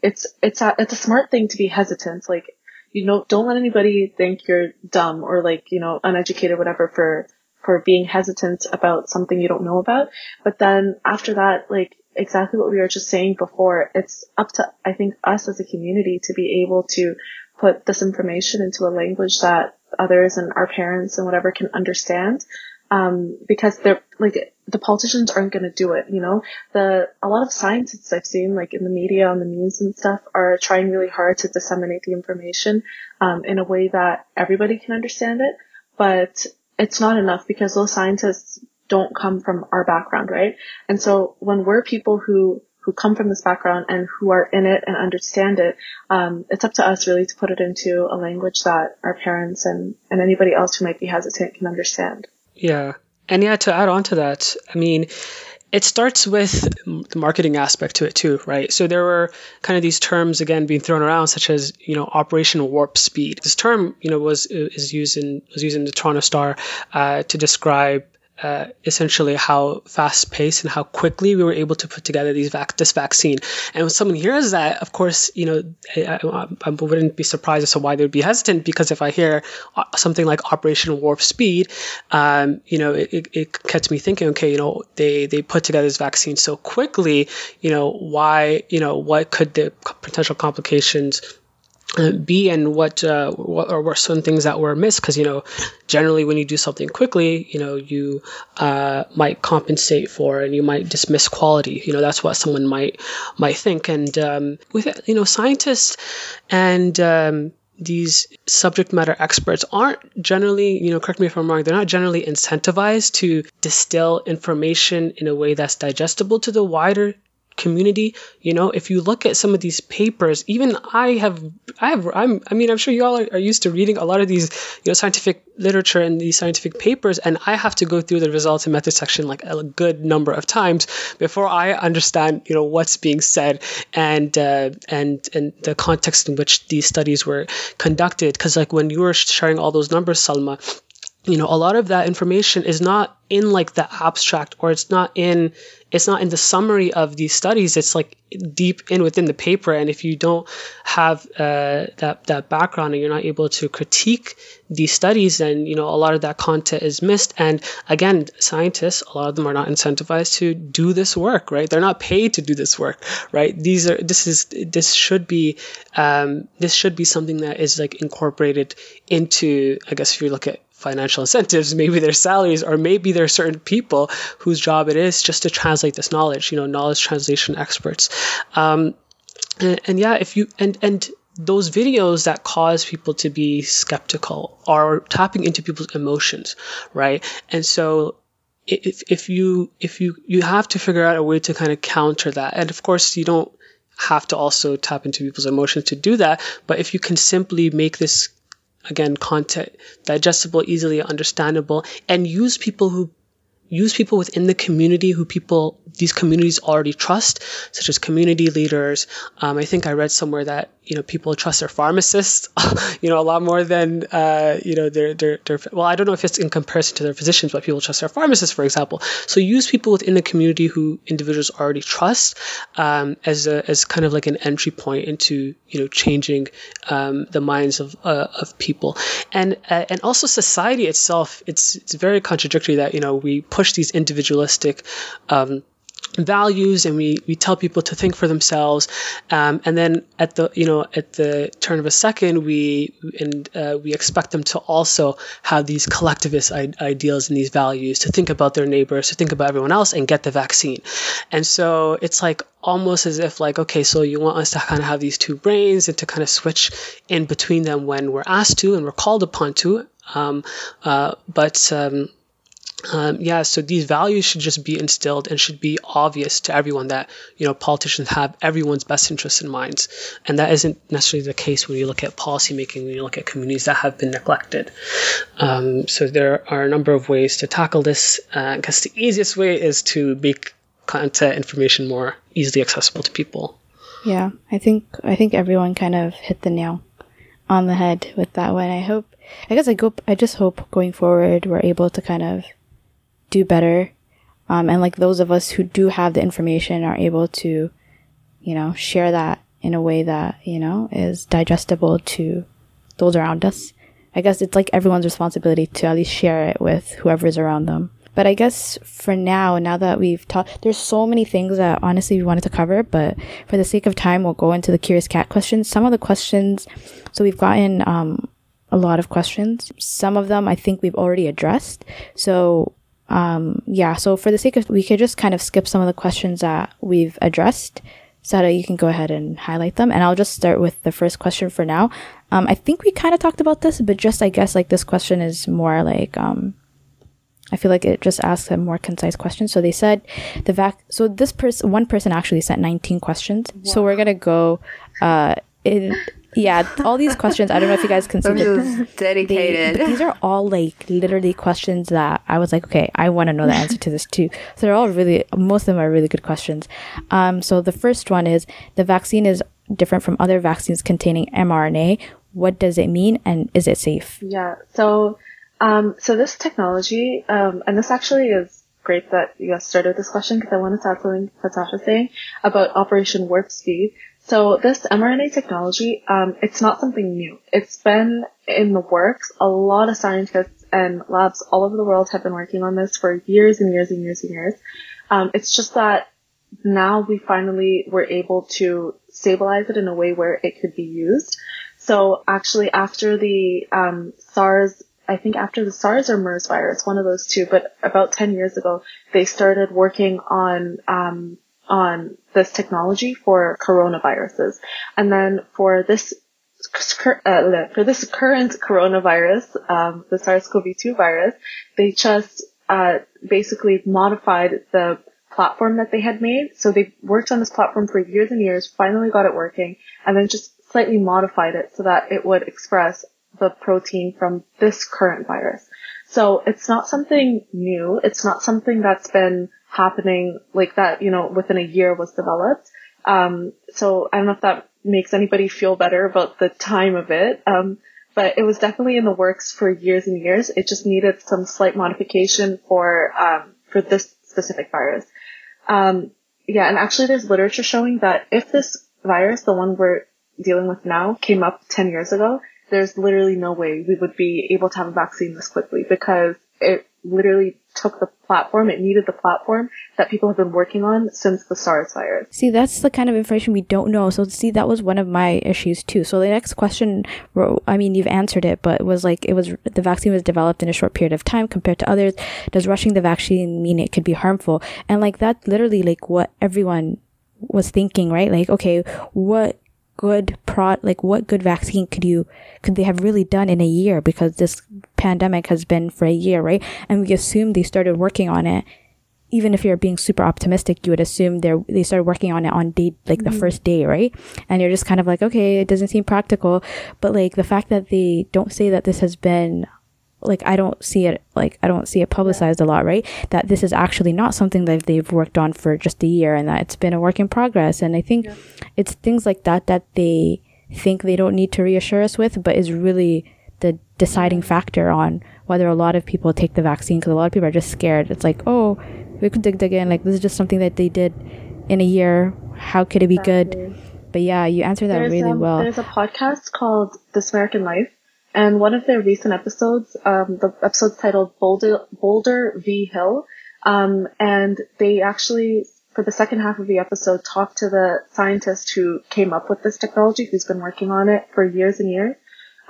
it's it's a it's a smart thing to be hesitant. Like you know, don't let anybody think you're dumb or like you know uneducated, whatever, for for being hesitant about something you don't know about. But then after that, like exactly what we were just saying before, it's up to, I think, us as a community to be able to put this information into a language that others and our parents and whatever can understand. Um, because they're like, the politicians aren't going to do it, you know, the, a lot of scientists I've seen, like in the media, on the news and stuff, are trying really hard to disseminate the information, um, in a way that everybody can understand it. But it's not enough because those scientists don't come from our background, right? And so when we're people who who come from this background and who are in it and understand it, um, it's up to us really to put it into a language that our parents and, and anybody else who might be hesitant can understand. Yeah. And yeah, to add on to that, I mean, it starts with the marketing aspect to it too, right? So there were kind of these terms again being thrown around, such as you know Operation Warp Speed. This term, you know, was is used in was used in the Toronto Star uh, to describe uh, essentially how fast paced and how quickly we were able to put together these vac- this vaccine. And when someone hears that, of course, you know, I, I, I, wouldn't be surprised as to why they would be hesitant because if I hear uh, something like Operation Warp Speed, um, you know, it, it, it gets me thinking, okay, you know, they, they put together this vaccine so quickly, you know, why, you know, what could the potential complications be and what uh, what were some things that were missed. Because you know generally when you do something quickly you know you uh, might compensate for and you might dismiss quality. You know that's what someone might might think. And um, with you know scientists and um, these subject matter experts aren't generally, you know, correct me if I'm wrong, they're not generally incentivized to distill information in a way that's digestible to the wider community. You know, if you look at some of these papers, even I have, I have, I'm, I mean, I'm sure you all are, are used to reading a lot of these, you know, scientific literature and these scientific papers, and I have to go through the results and methods section like a good number of times before I understand, you know, what's being said and uh, and and the context in which these studies were conducted. Because like when you were sharing all those numbers, Salma, you know, a lot of that information is not in like the abstract or it's not in it's not in the summary of these studies. It's like deep in within the paper. And if you don't have uh, that that background and you're not able to critique these studies then you know a lot of that content is missed. And again scientists a lot of them are not incentivized to do this work right? They're not paid to do this work right? These are this is this should be um, this should be something that is like incorporated into i guess if you look at financial incentives, maybe their salaries, or maybe there are certain people whose job it is just to translate this knowledge, you know, knowledge translation experts. Um, and, and yeah, if you, and, and, those videos that cause people to be skeptical are tapping into people's emotions, right? And so if, if you if you you have to figure out a way to kind of counter that and of course you don't have to also tap into people's emotions to do that but if you can simply make this again content digestible easily understandable and use people who use people within the community who people these communities already trust, such as community leaders. Um, I think I read somewhere that you know people trust their pharmacists, you know, a lot more than uh, you know their, their their well, I don't know if it's in comparison to their physicians, but people trust their pharmacists, for example. So use people within the community who individuals already trust um, as a as kind of like an entry point into you know changing um, the minds of uh, of people, and uh, and also society itself. It's it's very contradictory that you know we push these individualistic um, values and we, we tell people to think for themselves. Um, and then at the you know at the turn of a second we and uh, we expect them to also have these collectivist I- ideals and these values to think about their neighbors to think about everyone else and get the vaccine. And so it's like almost as if like okay so you want us to kind of have these two brains and to kind of switch in between them when we're asked to and we're called upon to um, uh, but um, um, yeah, so these values should just be instilled and should be obvious to everyone that you know politicians have everyone's best interests in mind, and that isn't necessarily the case when you look at policymaking. When you look at communities that have been neglected, um, so there are a number of ways to tackle this. Because uh, the easiest way is to make content information more easily accessible to people. Yeah, I think I think everyone kind of hit the nail on the head with that one. I hope. I guess I go. I just hope going forward we're able to kind of do better. Um, and like those of us who do have the information are able to, you know, share that in a way that, you know, is digestible to those around us. I guess it's like everyone's responsibility to at least share it with whoever's around them. But I guess for now, now that we've talked, there's so many things that honestly we wanted to cover, but for the sake of time, we'll go into the curious cat questions. Some of the questions, so we've gotten, um, a lot of questions. Some of them I think we've already addressed. So um, yeah, so for the sake of, we could just kind of skip some of the questions that we've addressed so that you can go ahead and highlight them. And I'll just start with the first question for now. Um, I think we kind of talked about this, but just I guess like this question is more like, um, I feel like it just asks a more concise question. So they said the vac, so this person, one person actually sent 19 questions. Wow. So we're going to go, uh, in, yeah, all these questions. I don't know if you guys can see. them. dedicated. They, these are all like literally questions that I was like, okay, I want to know the answer to this too. So they're all really, most of them are really good questions. Um, so the first one is the vaccine is different from other vaccines containing mRNA. What does it mean, and is it safe? Yeah. So, um, so this technology, um, and this actually is great that you guys started this question because I wanted to add something Fatah was saying about Operation Warp Speed. So this mRNA technology, um, it's not something new. It's been in the works. A lot of scientists and labs all over the world have been working on this for years and years and years and years. Um, it's just that now we finally were able to stabilize it in a way where it could be used. So actually after the um, SARS I think after the SARS or MERS virus, one of those two, but about 10 years ago, they started working on um, on this technology for coronaviruses. And then for this uh, for this current coronavirus, um, the SARS-CoV-2 virus, they just uh, basically modified the platform that they had made. So they worked on this platform for years and years, finally got it working, and then just slightly modified it so that it would express the protein from this current virus. So it's not something new. It's not something that's been happening like that, you know, within a year was developed. Um, so I don't know if that makes anybody feel better about the time of it. Um, but it was definitely in the works for years and years. It just needed some slight modification for, um, for this specific virus. Um, yeah, and actually there's literature showing that if this virus, the one we're dealing with now, came up 10 years ago, there's literally no way we would be able to have a vaccine this quickly because it literally took the platform, it needed the platform that people have been working on since the SARS virus. See, that's the kind of information we don't know. So, see, that was one of my issues too. So, the next question, I mean, you've answered it, but it was like, it was the vaccine was developed in a short period of time compared to others. Does rushing the vaccine mean it could be harmful? And like, that literally like what everyone was thinking, right? Like, okay, what good prod like what good vaccine could you could they have really done in a year because this pandemic has been for a year right and we assume they started working on it even if you're being super optimistic you would assume they they started working on it on day like the mm-hmm. first day right and you're just kind of like okay it doesn't seem practical but like the fact that they don't say that this has been like I don't see it like I don't see it publicized a lot, right? That this is actually not something that they've worked on for just a year and that it's been a work in progress. And I think yeah. it's things like that that they think they don't need to reassure us with, but is really the deciding factor on whether a lot of people take the vaccine because a lot of people are just scared. It's like, oh, we could dig dig in. Like this is just something that they did in a year. How could it be exactly. good? But yeah, you answered that there's, really um, well. There's a podcast called This American Life and one of their recent episodes, um, the episode's titled Boulder, Boulder v. Hill. Um, and they actually, for the second half of the episode, talked to the scientist who came up with this technology, who's been working on it for years and years.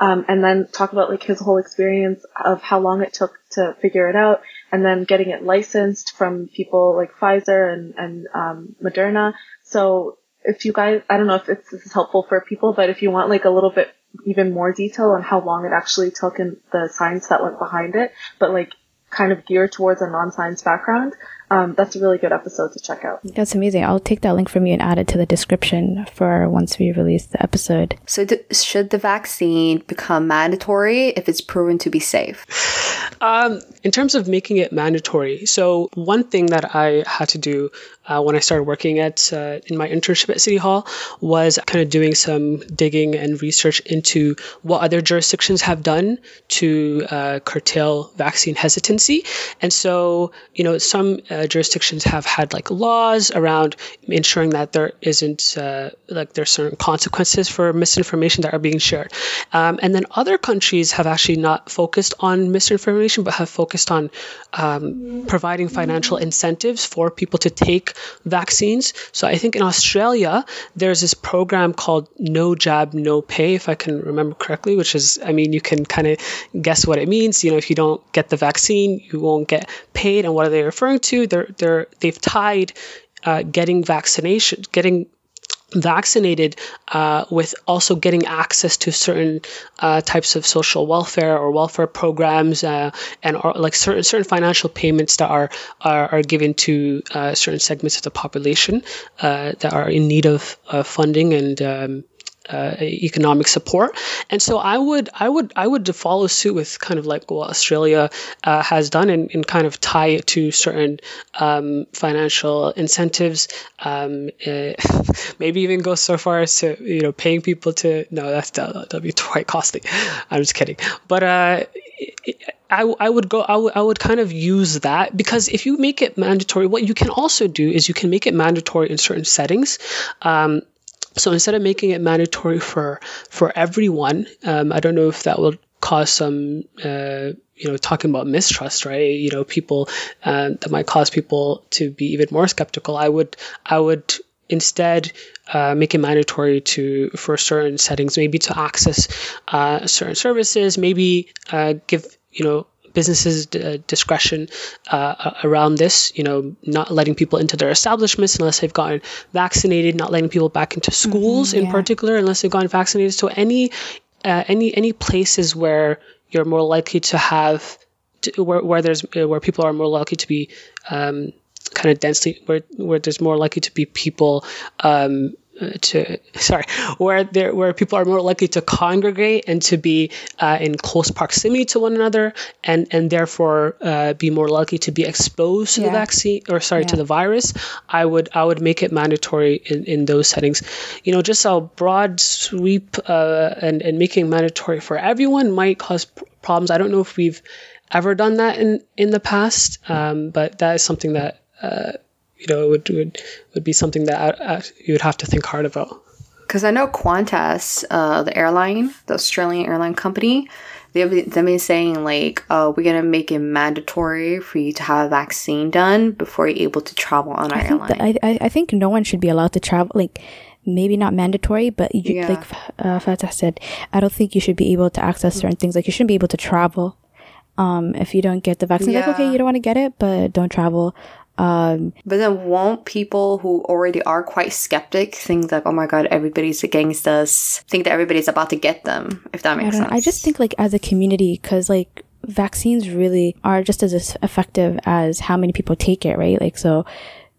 Um, and then talk about like his whole experience of how long it took to figure it out and then getting it licensed from people like Pfizer and, and, um, Moderna. So if you guys, I don't know if this is helpful for people, but if you want like a little bit even more detail on how long it actually took and the science that went behind it, but like kind of geared towards a non-science background, um, that's a really good episode to check out. That's amazing. I'll take that link from you and add it to the description for once we release the episode. So, th- should the vaccine become mandatory if it's proven to be safe? Um, in terms of making it mandatory, so one thing that I had to do uh, when I started working at uh, in my internship at City Hall was kind of doing some digging and research into what other jurisdictions have done to uh, curtail vaccine hesitancy. And so, you know, some uh, jurisdictions have had like laws around ensuring that there isn't uh, like there's certain consequences for misinformation that are being shared. Um, and then other countries have actually not focused on misinformation, but have focused on um, providing financial incentives for people to take vaccines. So I think in Australia, there's this program called No Jab, No Pay, if I can remember correctly, which is, I mean, you can kind of guess what it means. You know, if you don't get the vaccine, you won't get paid. And what are they referring to? They're, they're, they've tied uh, getting vaccination, getting vaccinated uh, with also getting access to certain uh, types of social welfare or welfare programs uh, and or, like certain certain financial payments that are are, are given to uh, certain segments of the population uh, that are in need of funding and um, uh, economic support. And so I would I would I would follow suit with kind of like what Australia uh, has done and, and, kind of tie it to certain um, financial incentives. Um, uh, maybe even go so far as to you know paying people to no that's that'll be quite costly. I'm just kidding. But uh, I, I would go I, w- I would kind of use that because if you make it mandatory what you can also do is you can make it mandatory in certain settings um, so instead of making it mandatory for for everyone, um, I don't know if that will cause some uh, you know talking about mistrust right? You know people uh, that might cause people to be even more skeptical. I would i would instead uh, make it mandatory to for certain settings maybe to access uh, certain services maybe uh, give you know businesses' d- uh, discretion uh, around this. You know, not letting people into their establishments unless they've gotten vaccinated, not letting people back into schools mm-hmm, yeah. in particular unless they've gotten vaccinated. So any uh, any any places where you're more likely to have to, where where there's uh, where people are more likely to be um, kind of densely where where there's more likely to be people um, to sorry where there where people are more likely to congregate and to be uh, in close proximity to one another and and therefore uh, be more likely to be exposed to yeah. the vaccine or sorry yeah. to the virus i would i would make it mandatory in, in those settings you know just a broad sweep uh, and and making mandatory for everyone might cause problems i don't know if we've ever done that in in the past um, but that is something that uh, you know, it would would would be something that uh, you would have to think hard about. Because I know Qantas, uh, the airline, the Australian airline company, they've been, they've been saying like, uh, we're gonna make it mandatory for you to have a vaccine done before you're able to travel on our I airline. Think I I think no one should be allowed to travel like maybe not mandatory, but you, yeah. like uh, Fatah said, I don't think you should be able to access certain things. Like you shouldn't be able to travel um, if you don't get the vaccine. Yeah. Like, okay, you don't want to get it, but don't travel. Um, but then won't people who already are quite skeptic think that, oh my god, everybody's against us, think that everybody's about to get them, if that makes I sense? I just think like as a community, because like vaccines really are just as effective as how many people take it, right? Like, so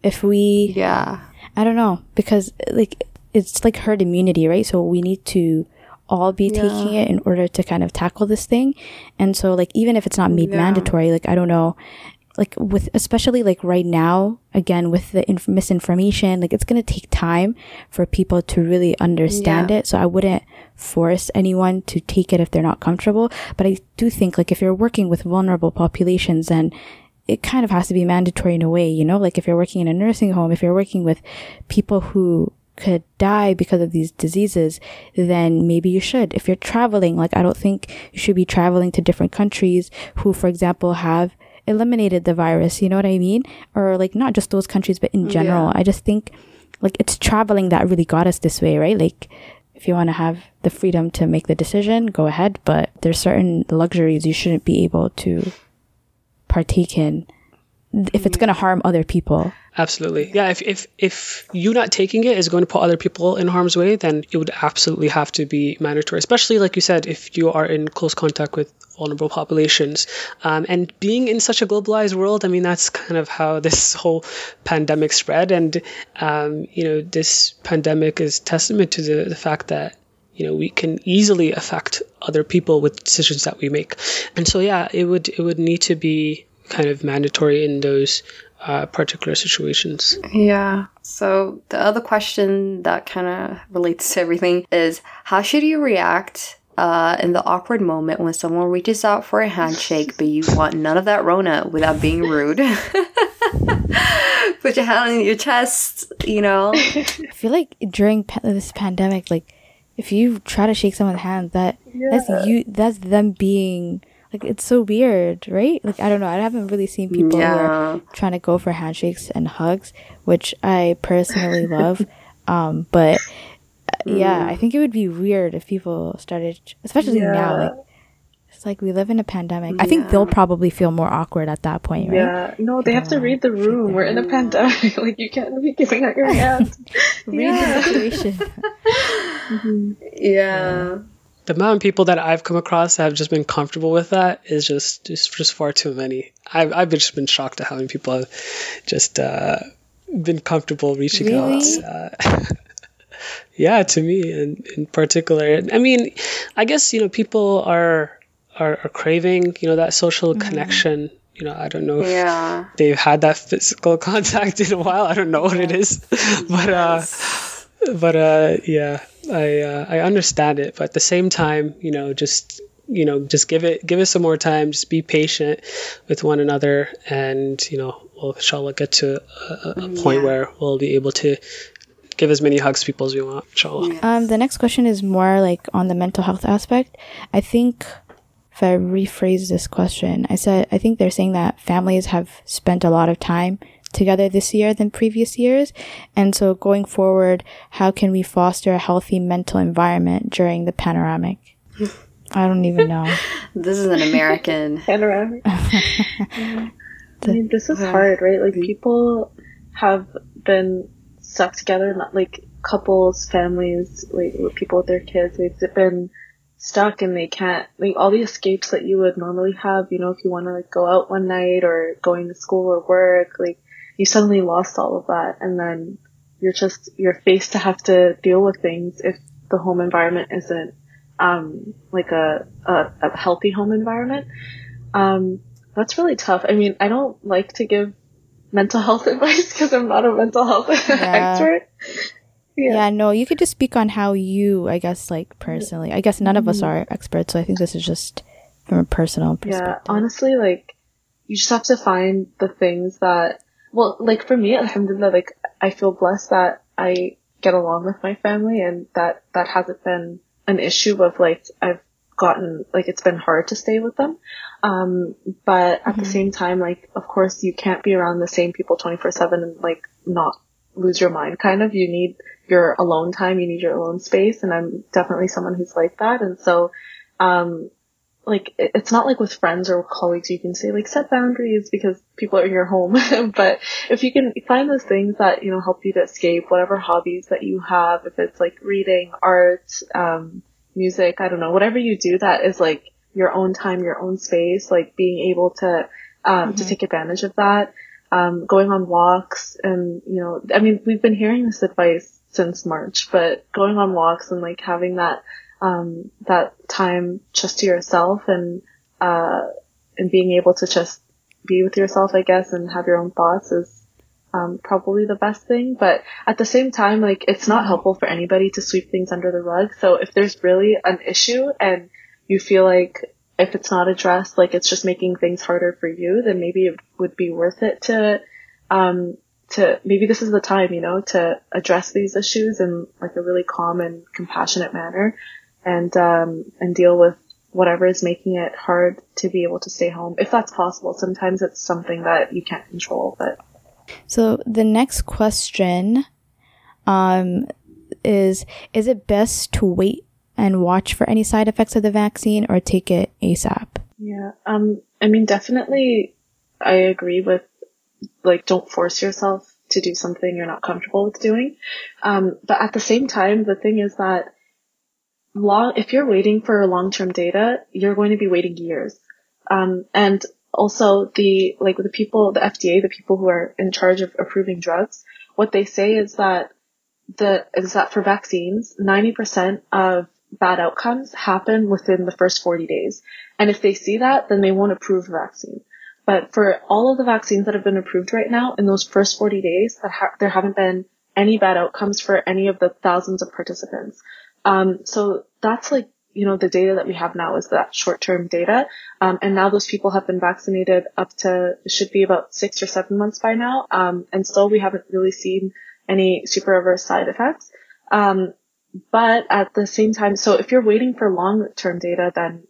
if we, yeah, I don't know, because like it's like herd immunity, right? So we need to all be yeah. taking it in order to kind of tackle this thing. And so like even if it's not made yeah. mandatory, like I don't know, like with especially like right now again with the inf- misinformation like it's going to take time for people to really understand yeah. it so i wouldn't force anyone to take it if they're not comfortable but i do think like if you're working with vulnerable populations then it kind of has to be mandatory in a way you know like if you're working in a nursing home if you're working with people who could die because of these diseases, then maybe you should. If you're traveling, like I don't think you should be traveling to different countries who, for example, have eliminated the virus. You know what I mean? Or like not just those countries, but in general. Yeah. I just think like it's traveling that really got us this way, right? Like if you want to have the freedom to make the decision, go ahead. But there's certain luxuries you shouldn't be able to partake in if it's going to harm other people. Absolutely. Yeah, if, if if you not taking it is going to put other people in harm's way, then it would absolutely have to be mandatory, especially like you said, if you are in close contact with vulnerable populations. Um, and being in such a globalized world, I mean, that's kind of how this whole pandemic spread. And, um, you know, this pandemic is testament to the, the fact that you know we can easily affect other people with decisions that we make and so yeah it would it would need to be kind of mandatory in those uh, particular situations. Yeah. So the other question that kind of relates to everything is how should you react uh, in the awkward moment when someone reaches out for a handshake, but you want none of that Rona without being rude? Put your hand on your chest, you know. I feel like during pa- this pandemic, like if you try to shake someone's hand, that yeah. that's you, that's them being like it's so weird, right? Like I don't know. I haven't really seen people yeah. who are trying to go for handshakes and hugs, which I personally love. Um, but mm. yeah, I think it would be weird if people started, especially yeah. now. Like it's like we live in a pandemic. Yeah. I think they'll probably feel more awkward at that point, right? Yeah. No, they have to read the room. We're in a pandemic. like you can't be giving out your hand. read the situation. mm-hmm. yeah the amount of people that I've come across that have just been comfortable with that is just just, just far too many. I've, I've just been shocked at how many people have just uh, been comfortable reaching really? out. Uh, yeah, to me in, in particular. I mean, I guess, you know, people are, are, are craving, you know, that social mm-hmm. connection. You know, I don't know if yeah. they've had that physical contact in a while. I don't know what it is. But uh but uh yeah I uh, I understand it, but at the same time, you know, just you know, just give it give it some more time. Just be patient with one another, and you know, we'll inshallah get to a, a mm, point yeah. where we'll be able to give as many hugs people as we want. Inshallah. Um, the next question is more like on the mental health aspect. I think if I rephrase this question, I said I think they're saying that families have spent a lot of time together this year than previous years. And so going forward, how can we foster a healthy mental environment during the panoramic? I don't even know. this is an American panoramic. I mean, this is hard, right? Like people have been stuck together, not like couples, families, like with people with their kids. They've been stuck and they can't like all the escapes that you would normally have. You know, if you want to like go out one night or going to school or work, like you suddenly lost all of that and then you're just, you're faced to have to deal with things if the home environment isn't, um, like a, a, a healthy home environment. Um, that's really tough. I mean, I don't like to give mental health advice because I'm not a mental health yeah. expert. Yeah. yeah, no, you could just speak on how you, I guess, like personally. I guess none of us mm-hmm. are experts, so I think this is just from a personal perspective. Yeah, honestly, like, you just have to find the things that, well, like for me, alhamdulillah, like, I feel blessed that I get along with my family and that that hasn't been an issue of like, I've gotten, like, it's been hard to stay with them. Um, but at mm-hmm. the same time, like, of course, you can't be around the same people 24 7 and like not lose your mind kind of. You need your alone time, you need your alone space. And I'm definitely someone who's like that. And so, um, like it's not like with friends or colleagues you can say like set boundaries because people are in your home but if you can find those things that you know help you to escape whatever hobbies that you have if it's like reading art um music i don't know whatever you do that is like your own time your own space like being able to um mm-hmm. to take advantage of that um going on walks and you know i mean we've been hearing this advice since march but going on walks and like having that um, that time just to yourself and uh, and being able to just be with yourself, I guess, and have your own thoughts is um, probably the best thing. But at the same time, like it's not helpful for anybody to sweep things under the rug. So if there's really an issue and you feel like if it's not addressed, like it's just making things harder for you, then maybe it would be worth it to um, to maybe this is the time, you know, to address these issues in like a really calm and compassionate manner and um, and deal with whatever is making it hard to be able to stay home, if that's possible. Sometimes it's something that you can't control, but. So the next question, um, is is it best to wait and watch for any side effects of the vaccine or take it ASAP? Yeah, um, I mean, definitely, I agree with like don't force yourself to do something you're not comfortable with doing. Um, but at the same time, the thing is that long, if you're waiting for long-term data, you're going to be waiting years. Um, and also the, like the people, the FDA, the people who are in charge of approving drugs, what they say is that the, is that for vaccines, 90% of bad outcomes happen within the first 40 days. And if they see that, then they won't approve the vaccine. But for all of the vaccines that have been approved right now, in those first 40 days, there haven't been any bad outcomes for any of the thousands of participants. Um, so that's like, you know, the data that we have now is that short-term data. Um, and now those people have been vaccinated up to, should be about six or seven months by now. Um, and still we haven't really seen any super adverse side effects. Um, but at the same time, so if you're waiting for long-term data, then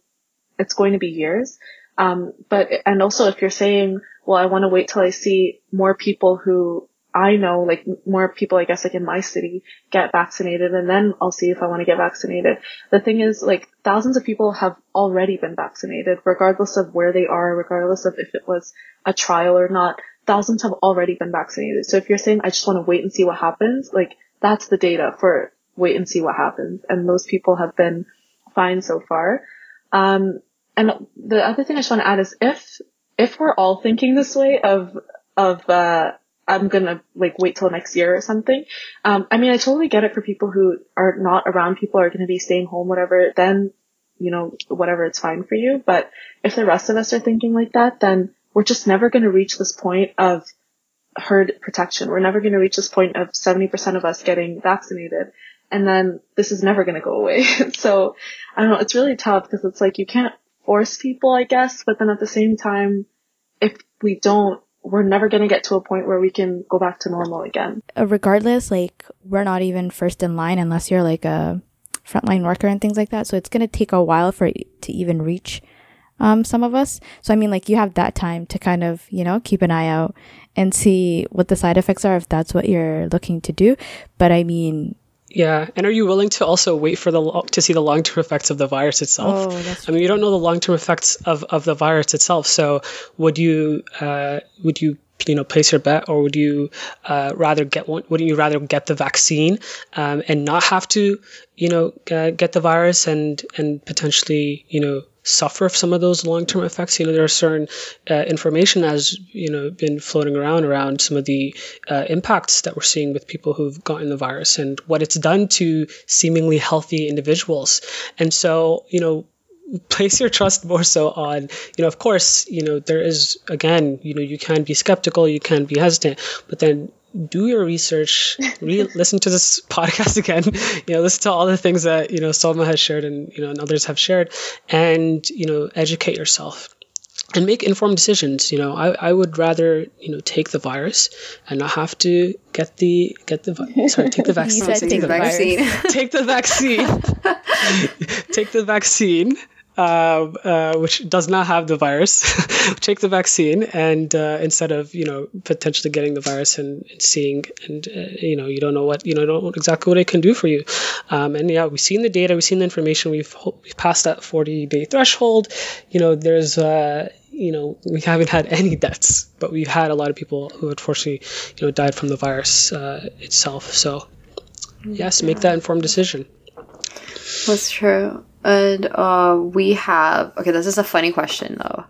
it's going to be years. Um, but, and also if you're saying, well, I want to wait till I see more people who I know like more people, I guess, like in my city get vaccinated and then I'll see if I want to get vaccinated. The thing is like thousands of people have already been vaccinated regardless of where they are, regardless of if it was a trial or not. Thousands have already been vaccinated. So if you're saying I just want to wait and see what happens, like that's the data for wait and see what happens. And those people have been fine so far. Um, and the other thing I just want to add is if, if we're all thinking this way of, of, uh, I'm gonna like wait till next year or something. Um, I mean, I totally get it for people who are not around people are gonna be staying home, whatever. Then, you know, whatever, it's fine for you. But if the rest of us are thinking like that, then we're just never gonna reach this point of herd protection. We're never gonna reach this point of 70% of us getting vaccinated. And then this is never gonna go away. so I don't know, it's really tough because it's like you can't force people, I guess, but then at the same time, if we don't we're never going to get to a point where we can go back to normal again. Uh, regardless, like we're not even first in line unless you're like a frontline worker and things like that. So it's going to take a while for it to even reach um, some of us. So I mean, like you have that time to kind of you know keep an eye out and see what the side effects are if that's what you're looking to do. But I mean, yeah, and are you willing to also wait for the to see the long term effects of the virus itself? Oh, I mean, you don't know the long term effects of, of the virus itself. So, would you uh, would you you know place your bet, or would you uh, rather get one? Wouldn't you rather get the vaccine um, and not have to you know uh, get the virus and and potentially you know suffer some of those long-term effects. You know, there are certain uh, information has you know been floating around around some of the uh, impacts that we're seeing with people who've gotten the virus and what it's done to seemingly healthy individuals. And so, you know, place your trust more so on you know of course you know there is again you know you can be skeptical you can be hesitant but then do your research re- listen to this podcast again you know listen to all the things that you know Salma has shared and you know and others have shared and you know educate yourself and make informed decisions. You know I, I would rather you know take the virus and not have to get the get the sorry take the vaccine. Take the vaccine. Take the vaccine. Take the vaccine uh, uh, which does not have the virus, take the vaccine, and uh, instead of you know potentially getting the virus and, and seeing, and uh, you know you don't know what you know don't exactly what it can do for you, um, and yeah, we've seen the data, we've seen the information, we've, we've passed that 40 day threshold. You know, there's uh, you know we haven't had any deaths, but we've had a lot of people who unfortunately you know died from the virus uh, itself. So yes, make that informed decision. That's true. And uh, we have okay. This is a funny question though.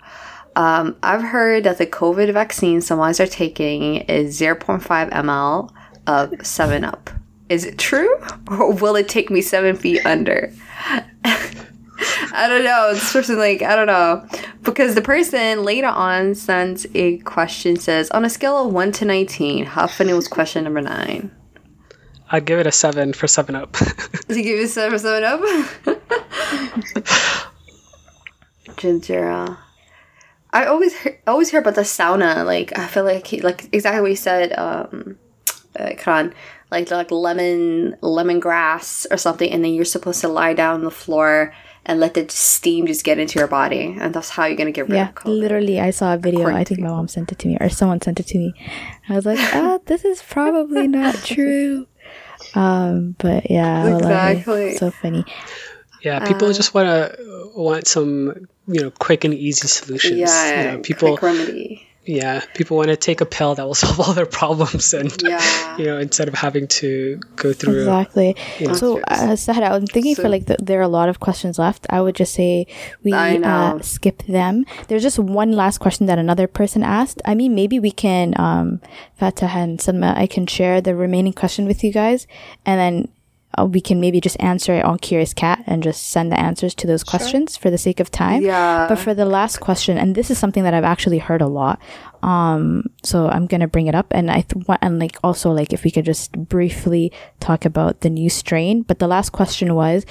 Um, I've heard that the COVID vaccine some someone's are taking is 0.5 ml of Seven Up. Is it true, or will it take me seven feet under? I don't know. This person, like, I don't know. Because the person later on sends a question says, on a scale of 1 to 19, how funny was question number 9? I'd give it a 7 for 7 Up. Does he give you a 7 for 7 Up? Ginger. I always hear, always hear about the sauna. Like I feel like he, like exactly what you said, um, uh, Kran. Like like lemon lemongrass or something, and then you're supposed to lie down on the floor and let the steam just get into your body, and that's how you're gonna get rid yeah, of COVID. literally, I saw a video. According I think my mom sent it to me, or someone sent it to me. I was like, ah, this is probably not true. Um, but yeah, Exactly. so funny. Yeah, people Uh, just want to want some you know quick and easy solutions. Yeah, you know, people quick remedy. yeah people want to take a pill that will solve all their problems and Yeah. you know instead of having to go through Exactly. Yeah. So, uh, Sahra, I'm thinking for like the, there are a lot of questions left. I would just say we uh, skip them. There's just one last question that another person asked. I mean, maybe we can, um, Fatah and Salma, I can share the remaining question with you guys, and then uh, we can maybe just answer it on Curious Cat and just send the answers to those questions for the sake of time. Yeah. But for the last question, and this is something that I've actually heard a lot. Um, so I'm gonna bring it up, and I th- and like also like if we could just briefly talk about the new strain. But the last question was,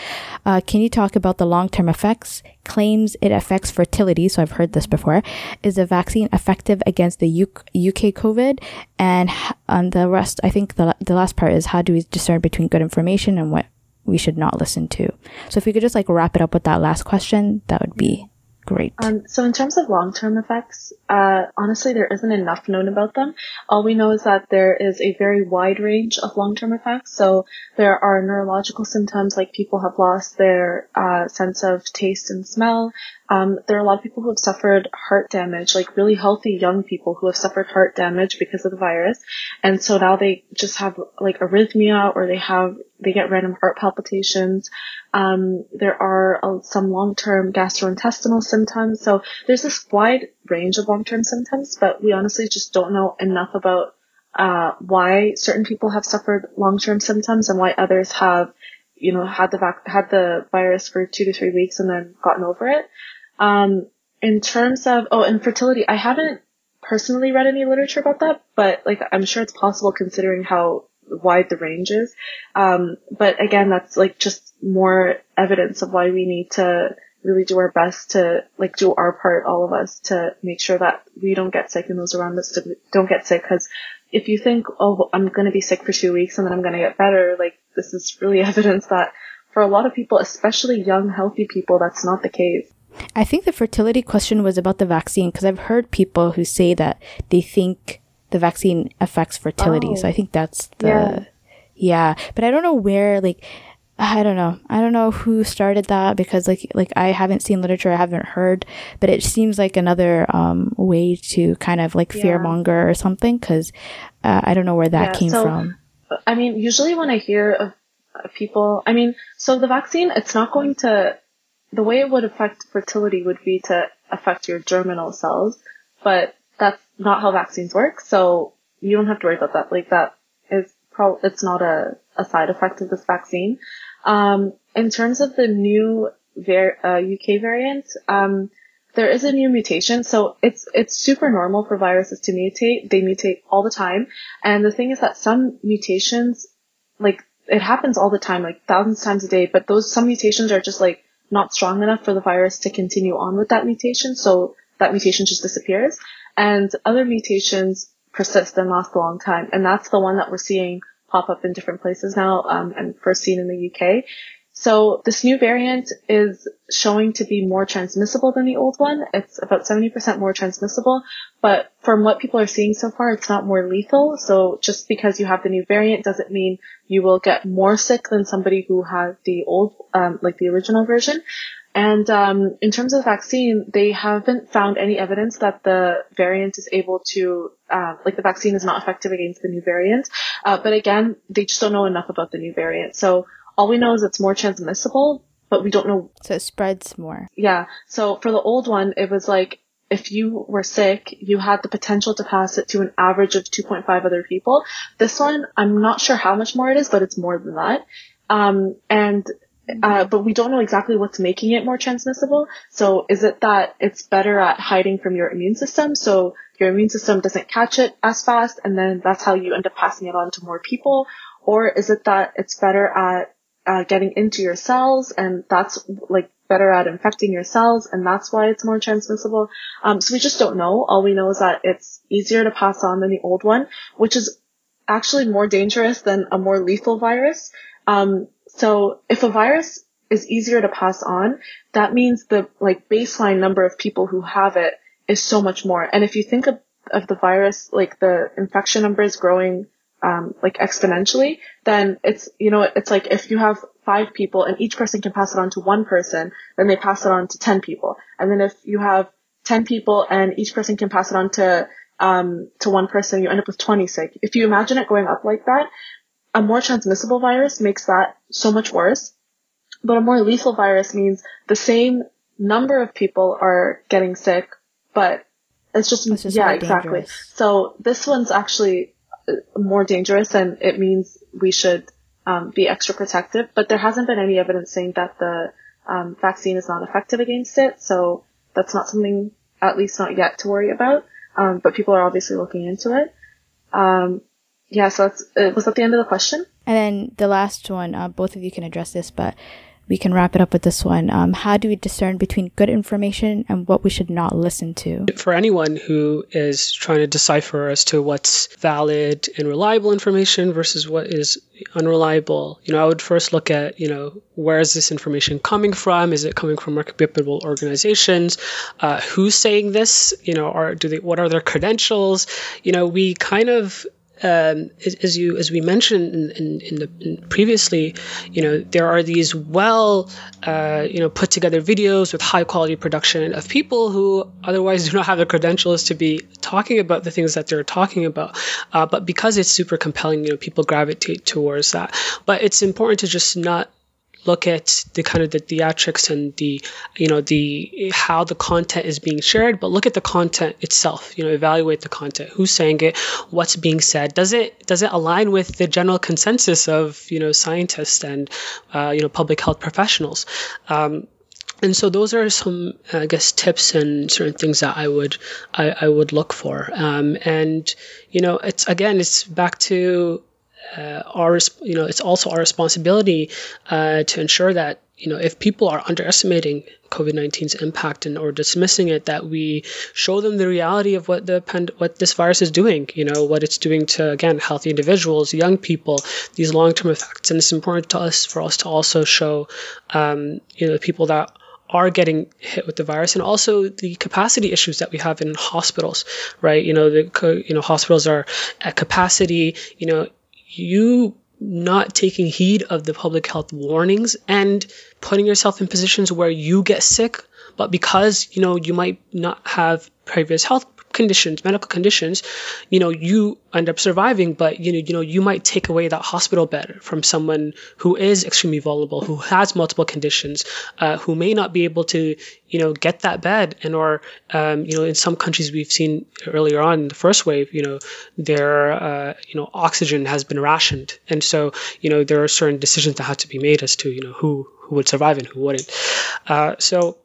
uh, can you talk about the long term effects? Claims it affects fertility. So I've heard this before. Is the vaccine effective against the U- UK COVID? And on the rest, I think the the last part is how do we discern between good information and what we should not listen to? So if we could just like wrap it up with that last question, that would be great. Um, so in terms of long-term effects, uh, honestly, there isn't enough known about them. All we know is that there is a very wide range of long-term effects. So there are neurological symptoms like people have lost their uh, sense of taste and smell. Um, there are a lot of people who have suffered heart damage, like really healthy young people who have suffered heart damage because of the virus. And so now they just have like arrhythmia or they have, they get random heart palpitations. Um, there are uh, some long-term gastrointestinal symptoms. So there's this wide range of long-term symptoms, but we honestly just don't know enough about uh, why certain people have suffered long-term symptoms and why others have, you know, had the vac- had the virus for two to three weeks and then gotten over it. Um, in terms of oh, infertility, I haven't personally read any literature about that, but like I'm sure it's possible considering how wide the range is. Um, but again, that's like just more evidence of why we need to really do our best to like do our part, all of us, to make sure that we don't get sick and those around us don't get sick. Because if you think, oh, I'm going to be sick for two weeks and then I'm going to get better, like this is really evidence that for a lot of people, especially young, healthy people, that's not the case. I think the fertility question was about the vaccine because I've heard people who say that they think the vaccine affects fertility. So I think that's the Yeah. yeah. But I don't know where like I don't know. I don't know who started that because like like I haven't seen literature, I haven't heard, but it seems like another um way to kind of like Yeah. fearmonger or something cuz uh, I don't know where that Yeah, came so- from. I mean, usually when I hear of of people, I mean, so the vaccine, it's not going to the way it would affect fertility would be to affect your germinal cells, but that's not how vaccines work. So you don't have to worry about that. Like that is pro, it's not a, a side effect of this vaccine. Um, in terms of the new var- uh, UK variant, um, there is a new mutation. So it's, it's super normal for viruses to mutate. They mutate all the time. And the thing is that some mutations, like it happens all the time, like thousands of times a day, but those, some mutations are just like not strong enough for the virus to continue on with that mutation. So that mutation just disappears. And other mutations persist and last a long time. And that's the one that we're seeing pop up in different places now, um, and first seen in the UK. So this new variant is showing to be more transmissible than the old one. It's about 70% more transmissible, but from what people are seeing so far, it's not more lethal. So just because you have the new variant doesn't mean you will get more sick than somebody who had the old, um, like the original version. And um, in terms of vaccine, they haven't found any evidence that the variant is able to, uh, like the vaccine is not effective against the new variant. Uh, but again, they just don't know enough about the new variant. So all we know is it's more transmissible, but we don't know. So it spreads more. Yeah. So for the old one, it was like if you were sick, you had the potential to pass it to an average of 2.5 other people. This one, I'm not sure how much more it is, but it's more than that. Um, and uh, but we don't know exactly what's making it more transmissible. So is it that it's better at hiding from your immune system? So your immune system doesn't catch it as fast and then that's how you end up passing it on to more people? Or is it that it's better at uh, getting into your cells and that's like better at infecting your cells and that's why it's more transmissible? Um, so we just don't know. All we know is that it's easier to pass on than the old one, which is actually more dangerous than a more lethal virus. Um, so if a virus is easier to pass on, that means the like baseline number of people who have it is so much more. And if you think of, of the virus, like the infection numbers growing um, like exponentially, then it's you know it's like if you have five people and each person can pass it on to one person, then they pass it on to ten people. And then if you have ten people and each person can pass it on to um, to one person, you end up with 20 sick. If you imagine it going up like that, a more transmissible virus makes that so much worse. But a more lethal virus means the same number of people are getting sick, but it's just, it's just yeah, exactly. Dangerous. So this one's actually more dangerous and it means we should um, be extra protective, but there hasn't been any evidence saying that the um, vaccine is not effective against it. So that's not something, at least not yet, to worry about. Um, but people are obviously looking into it. Um, yeah, so that's, uh, was that the end of the question? And then the last one, uh, both of you can address this, but we can wrap it up with this one. Um, how do we discern between good information and what we should not listen to? For anyone who is trying to decipher as to what's valid and reliable information versus what is unreliable, you know, I would first look at, you know, where is this information coming from? Is it coming from reputable organizations? Uh, who's saying this? You know, or do they? What are their credentials? You know, we kind of um, as you as we mentioned in, in, in the in previously, you know there are these well uh, you know put together videos with high quality production of people who otherwise do not have the credentials to be talking about the things that they're talking about, uh, but because it's super compelling, you know people gravitate towards that. But it's important to just not look at the kind of the theatrics and the you know the how the content is being shared but look at the content itself you know evaluate the content who's saying it what's being said does it does it align with the general consensus of you know scientists and uh, you know public health professionals um, and so those are some, I guess, tips and certain things that I would, I, I would look for. Um, and you know, it's again, it's back to uh, our you know it's also our responsibility uh, to ensure that you know if people are underestimating COVID-19's impact and or dismissing it, that we show them the reality of what the pand- what this virus is doing. You know what it's doing to again healthy individuals, young people, these long-term effects, and it's important to us for us to also show um, you know people that are getting hit with the virus and also the capacity issues that we have in hospitals right you know the you know hospitals are at capacity you know you not taking heed of the public health warnings and putting yourself in positions where you get sick but because you know you might not have previous health conditions, medical conditions, you know, you end up surviving, but you know, you know, you might take away that hospital bed from someone who is extremely vulnerable, who has multiple conditions, uh, who may not be able to, you know, get that bed, and or, um, you know, in some countries we've seen earlier on the first wave, you know, their, uh, you know, oxygen has been rationed, and so, you know, there are certain decisions that have to be made as to, you know, who who would survive and who wouldn't. Uh, so,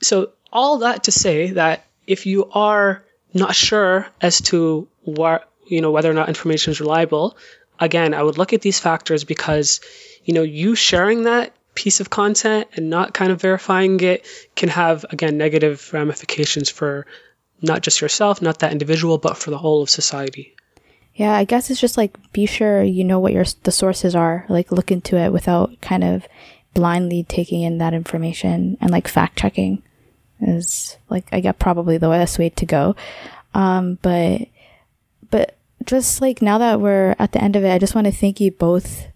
so all that to say that if you are not sure as to what you know whether or not information is reliable, again, I would look at these factors because you know you sharing that piece of content and not kind of verifying it can have again negative ramifications for not just yourself, not that individual, but for the whole of society. Yeah, I guess it's just like be sure you know what your the sources are. Like look into it without kind of blindly taking in that information and like fact checking is like I get probably the best way to go. Um, but but just like now that we're at the end of it, I just want to thank you both.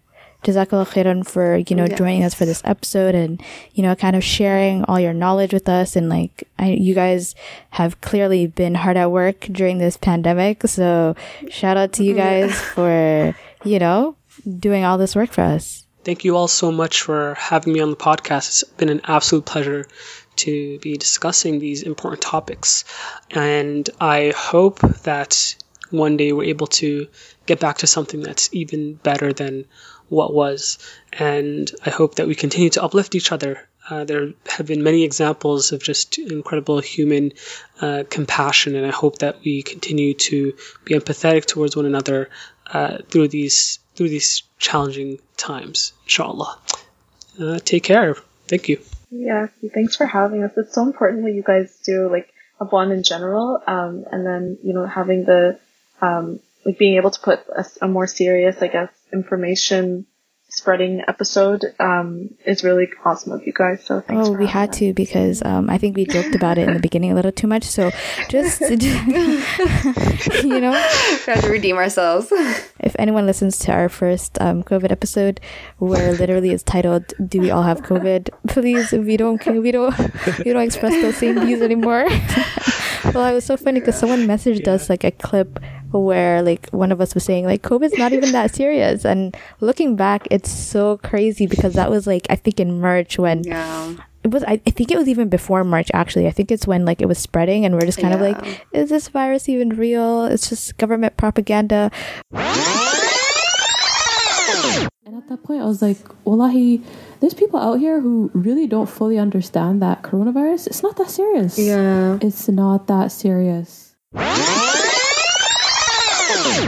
Jazakallah khairan for, you know, joining us for this episode and, you know, kind of sharing all your knowledge with us. And like, I, you guys have clearly been hard at work during this pandemic. So shout out to you guys for, you know, doing all this work for us. Thank you all so much for having me on the podcast. It's been an absolute pleasure to be discussing these important topics. And I hope that one day we're able to get back to something that's even better than what was. And I hope that we continue to uplift each other. Uh, there have been many examples of just incredible human uh, compassion, and I hope that we continue to be empathetic towards one another uh, through these through these challenging times. Inshallah. Uh, take care. Thank you. Yeah, thanks for having us. It's so important what you guys do, like Abwaan in general, um, and then you know having the um, like being able to put a, a more serious, I guess, information spreading episode um, is really awesome of you guys. So thanks. Oh, we had to because um, I think we joked about it in the beginning a little too much. So just you know, we have to redeem ourselves. If anyone listens to our first um, COVID episode, where literally it's titled "Do we all have COVID?" Please, we don't we don't we don't express those same views anymore. well, it was so funny because someone messaged us like a clip where like one of us was saying like COVID's not even that serious. And looking back, it's so crazy because that was like I think in March when yeah. it was. I, I think it was even before March actually. I think it's when like it was spreading and we're just kind yeah. of like, is this virus even real? It's just government propaganda. And at that point, I was like, Wallahi, there's people out here who really don't fully understand that coronavirus, it's not that serious. Yeah. It's not that serious.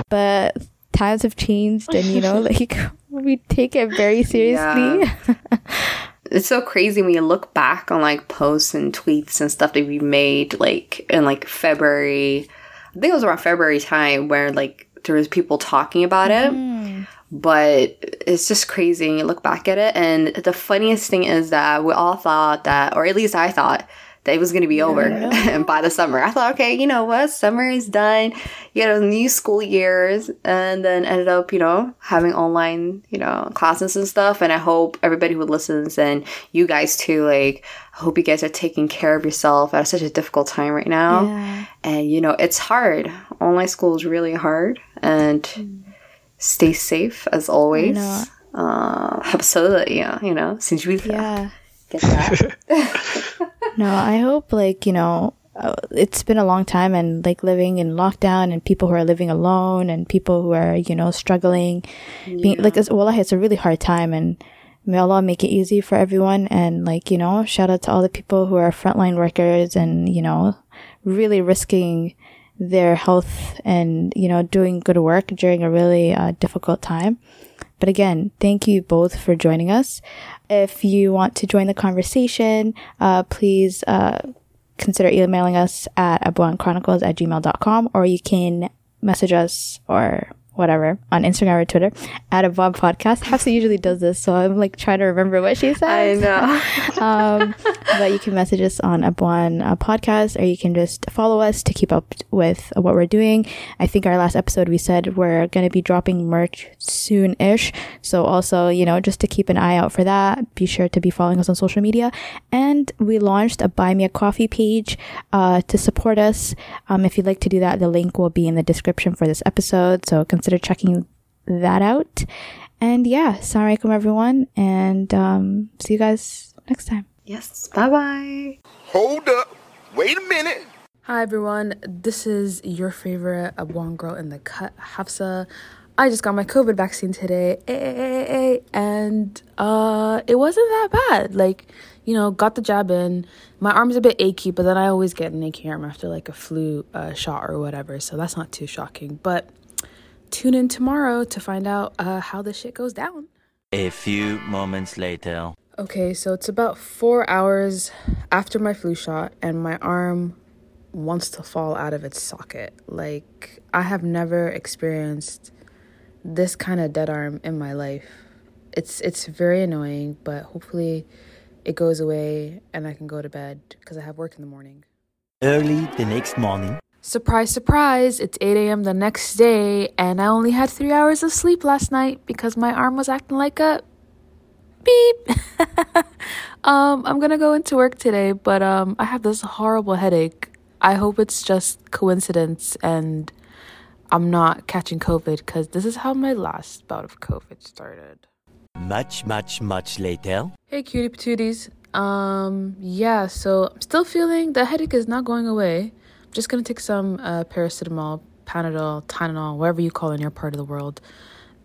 But times have changed and you know, like we take it very seriously. Yeah. it's so crazy when you look back on like posts and tweets and stuff that we made like in like February. I think it was around February time where like there was people talking about it. Mm. But it's just crazy when you look back at it. And the funniest thing is that we all thought that, or at least I thought, it was going to be over and by the summer. I thought, okay, you know what? Summer is done. You know, new school years. And then ended up, you know, having online, you know, classes and stuff. And I hope everybody who listens and you guys too, like, I hope you guys are taking care of yourself at such a difficult time right now. Yeah. And, you know, it's hard. Online school is really hard. And mm. stay safe as always. Uh, absolutely, yeah, you know, since we've yeah. Get that. no, I hope like you know uh, it's been a long time and like living in lockdown and people who are living alone and people who are you know struggling yeah. being like well it's a really hard time and may Allah make it easy for everyone and like you know shout out to all the people who are frontline workers and you know really risking their health and you know doing good work during a really uh, difficult time but again thank you both for joining us. If you want to join the conversation, uh, please uh, consider emailing us at abwaanchronicles at gmail.com or you can message us or whatever on Instagram or Twitter at Abwaan podcast. Hafsa usually does this, so I'm like trying to remember what she says. I know. um, but you can message us on Abwaan uh, podcast, or you can just follow us to keep up with what we're doing. I think our last episode we said we're going to be dropping merch soon-ish, so also you know just to keep an eye out for that. Be sure to be following us on social media, and we launched a buy me a coffee page uh, to support us. Um, if you'd like to do that, the link will be in the description for this episode. So consider consider checking that out. And yeah, alaikum everyone, and um, see you guys next time. Yes, bye bye. Hold up, wait a minute. Hi everyone, this is your favorite Abwaan girl in the cut, Hafsa. I just got my COVID vaccine today, and uh, it wasn't that bad. Like, you know, got the jab in. My arm's a bit achy, but then I always get an achy arm after like a flu uh, shot or whatever, so that's not too shocking. But tune in tomorrow to find out uh, how this shit goes down. A few moments later. Okay, so it's about four hours after my flu shot, and my arm wants to fall out of its socket. Like, I have never experienced this kind of dead arm in my life. It's it's very annoying, but hopefully it goes away and I can go to bed because I have work in the morning. Early the next morning. Surprise, surprise, it's 8 a.m. the next day, and I only had three hours of sleep last night because my arm was acting like a beep. um, I'm gonna go into work today, but um, I have this horrible headache. I hope it's just coincidence and I'm not catching COVID because this is how my last bout of COVID started. Much, much, much later. Hey, cutie patooties. Um, yeah, so I'm still feeling the headache is not going away just gonna take some uh, paracetamol, Panadol, Tylenol, whatever you call it in your part of the world,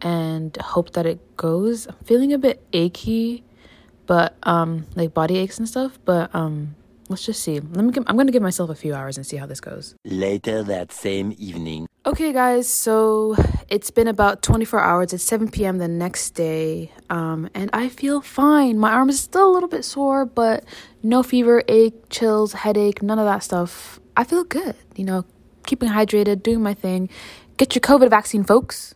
and hope that it goes. I'm feeling a bit achy, but um, like body aches and stuff. But um, let's just see. Let me. Give, I'm gonna give myself a few hours and see how this goes. Later that same evening. Okay, guys. So it's been about 24 hours. It's 7 p.m. the next day, um, and I feel fine. My arm is still a little bit sore, but no fever, ache, chills, headache, none of that stuff. I feel good, you know, keeping hydrated, doing my thing. Get your COVID vaccine, folks.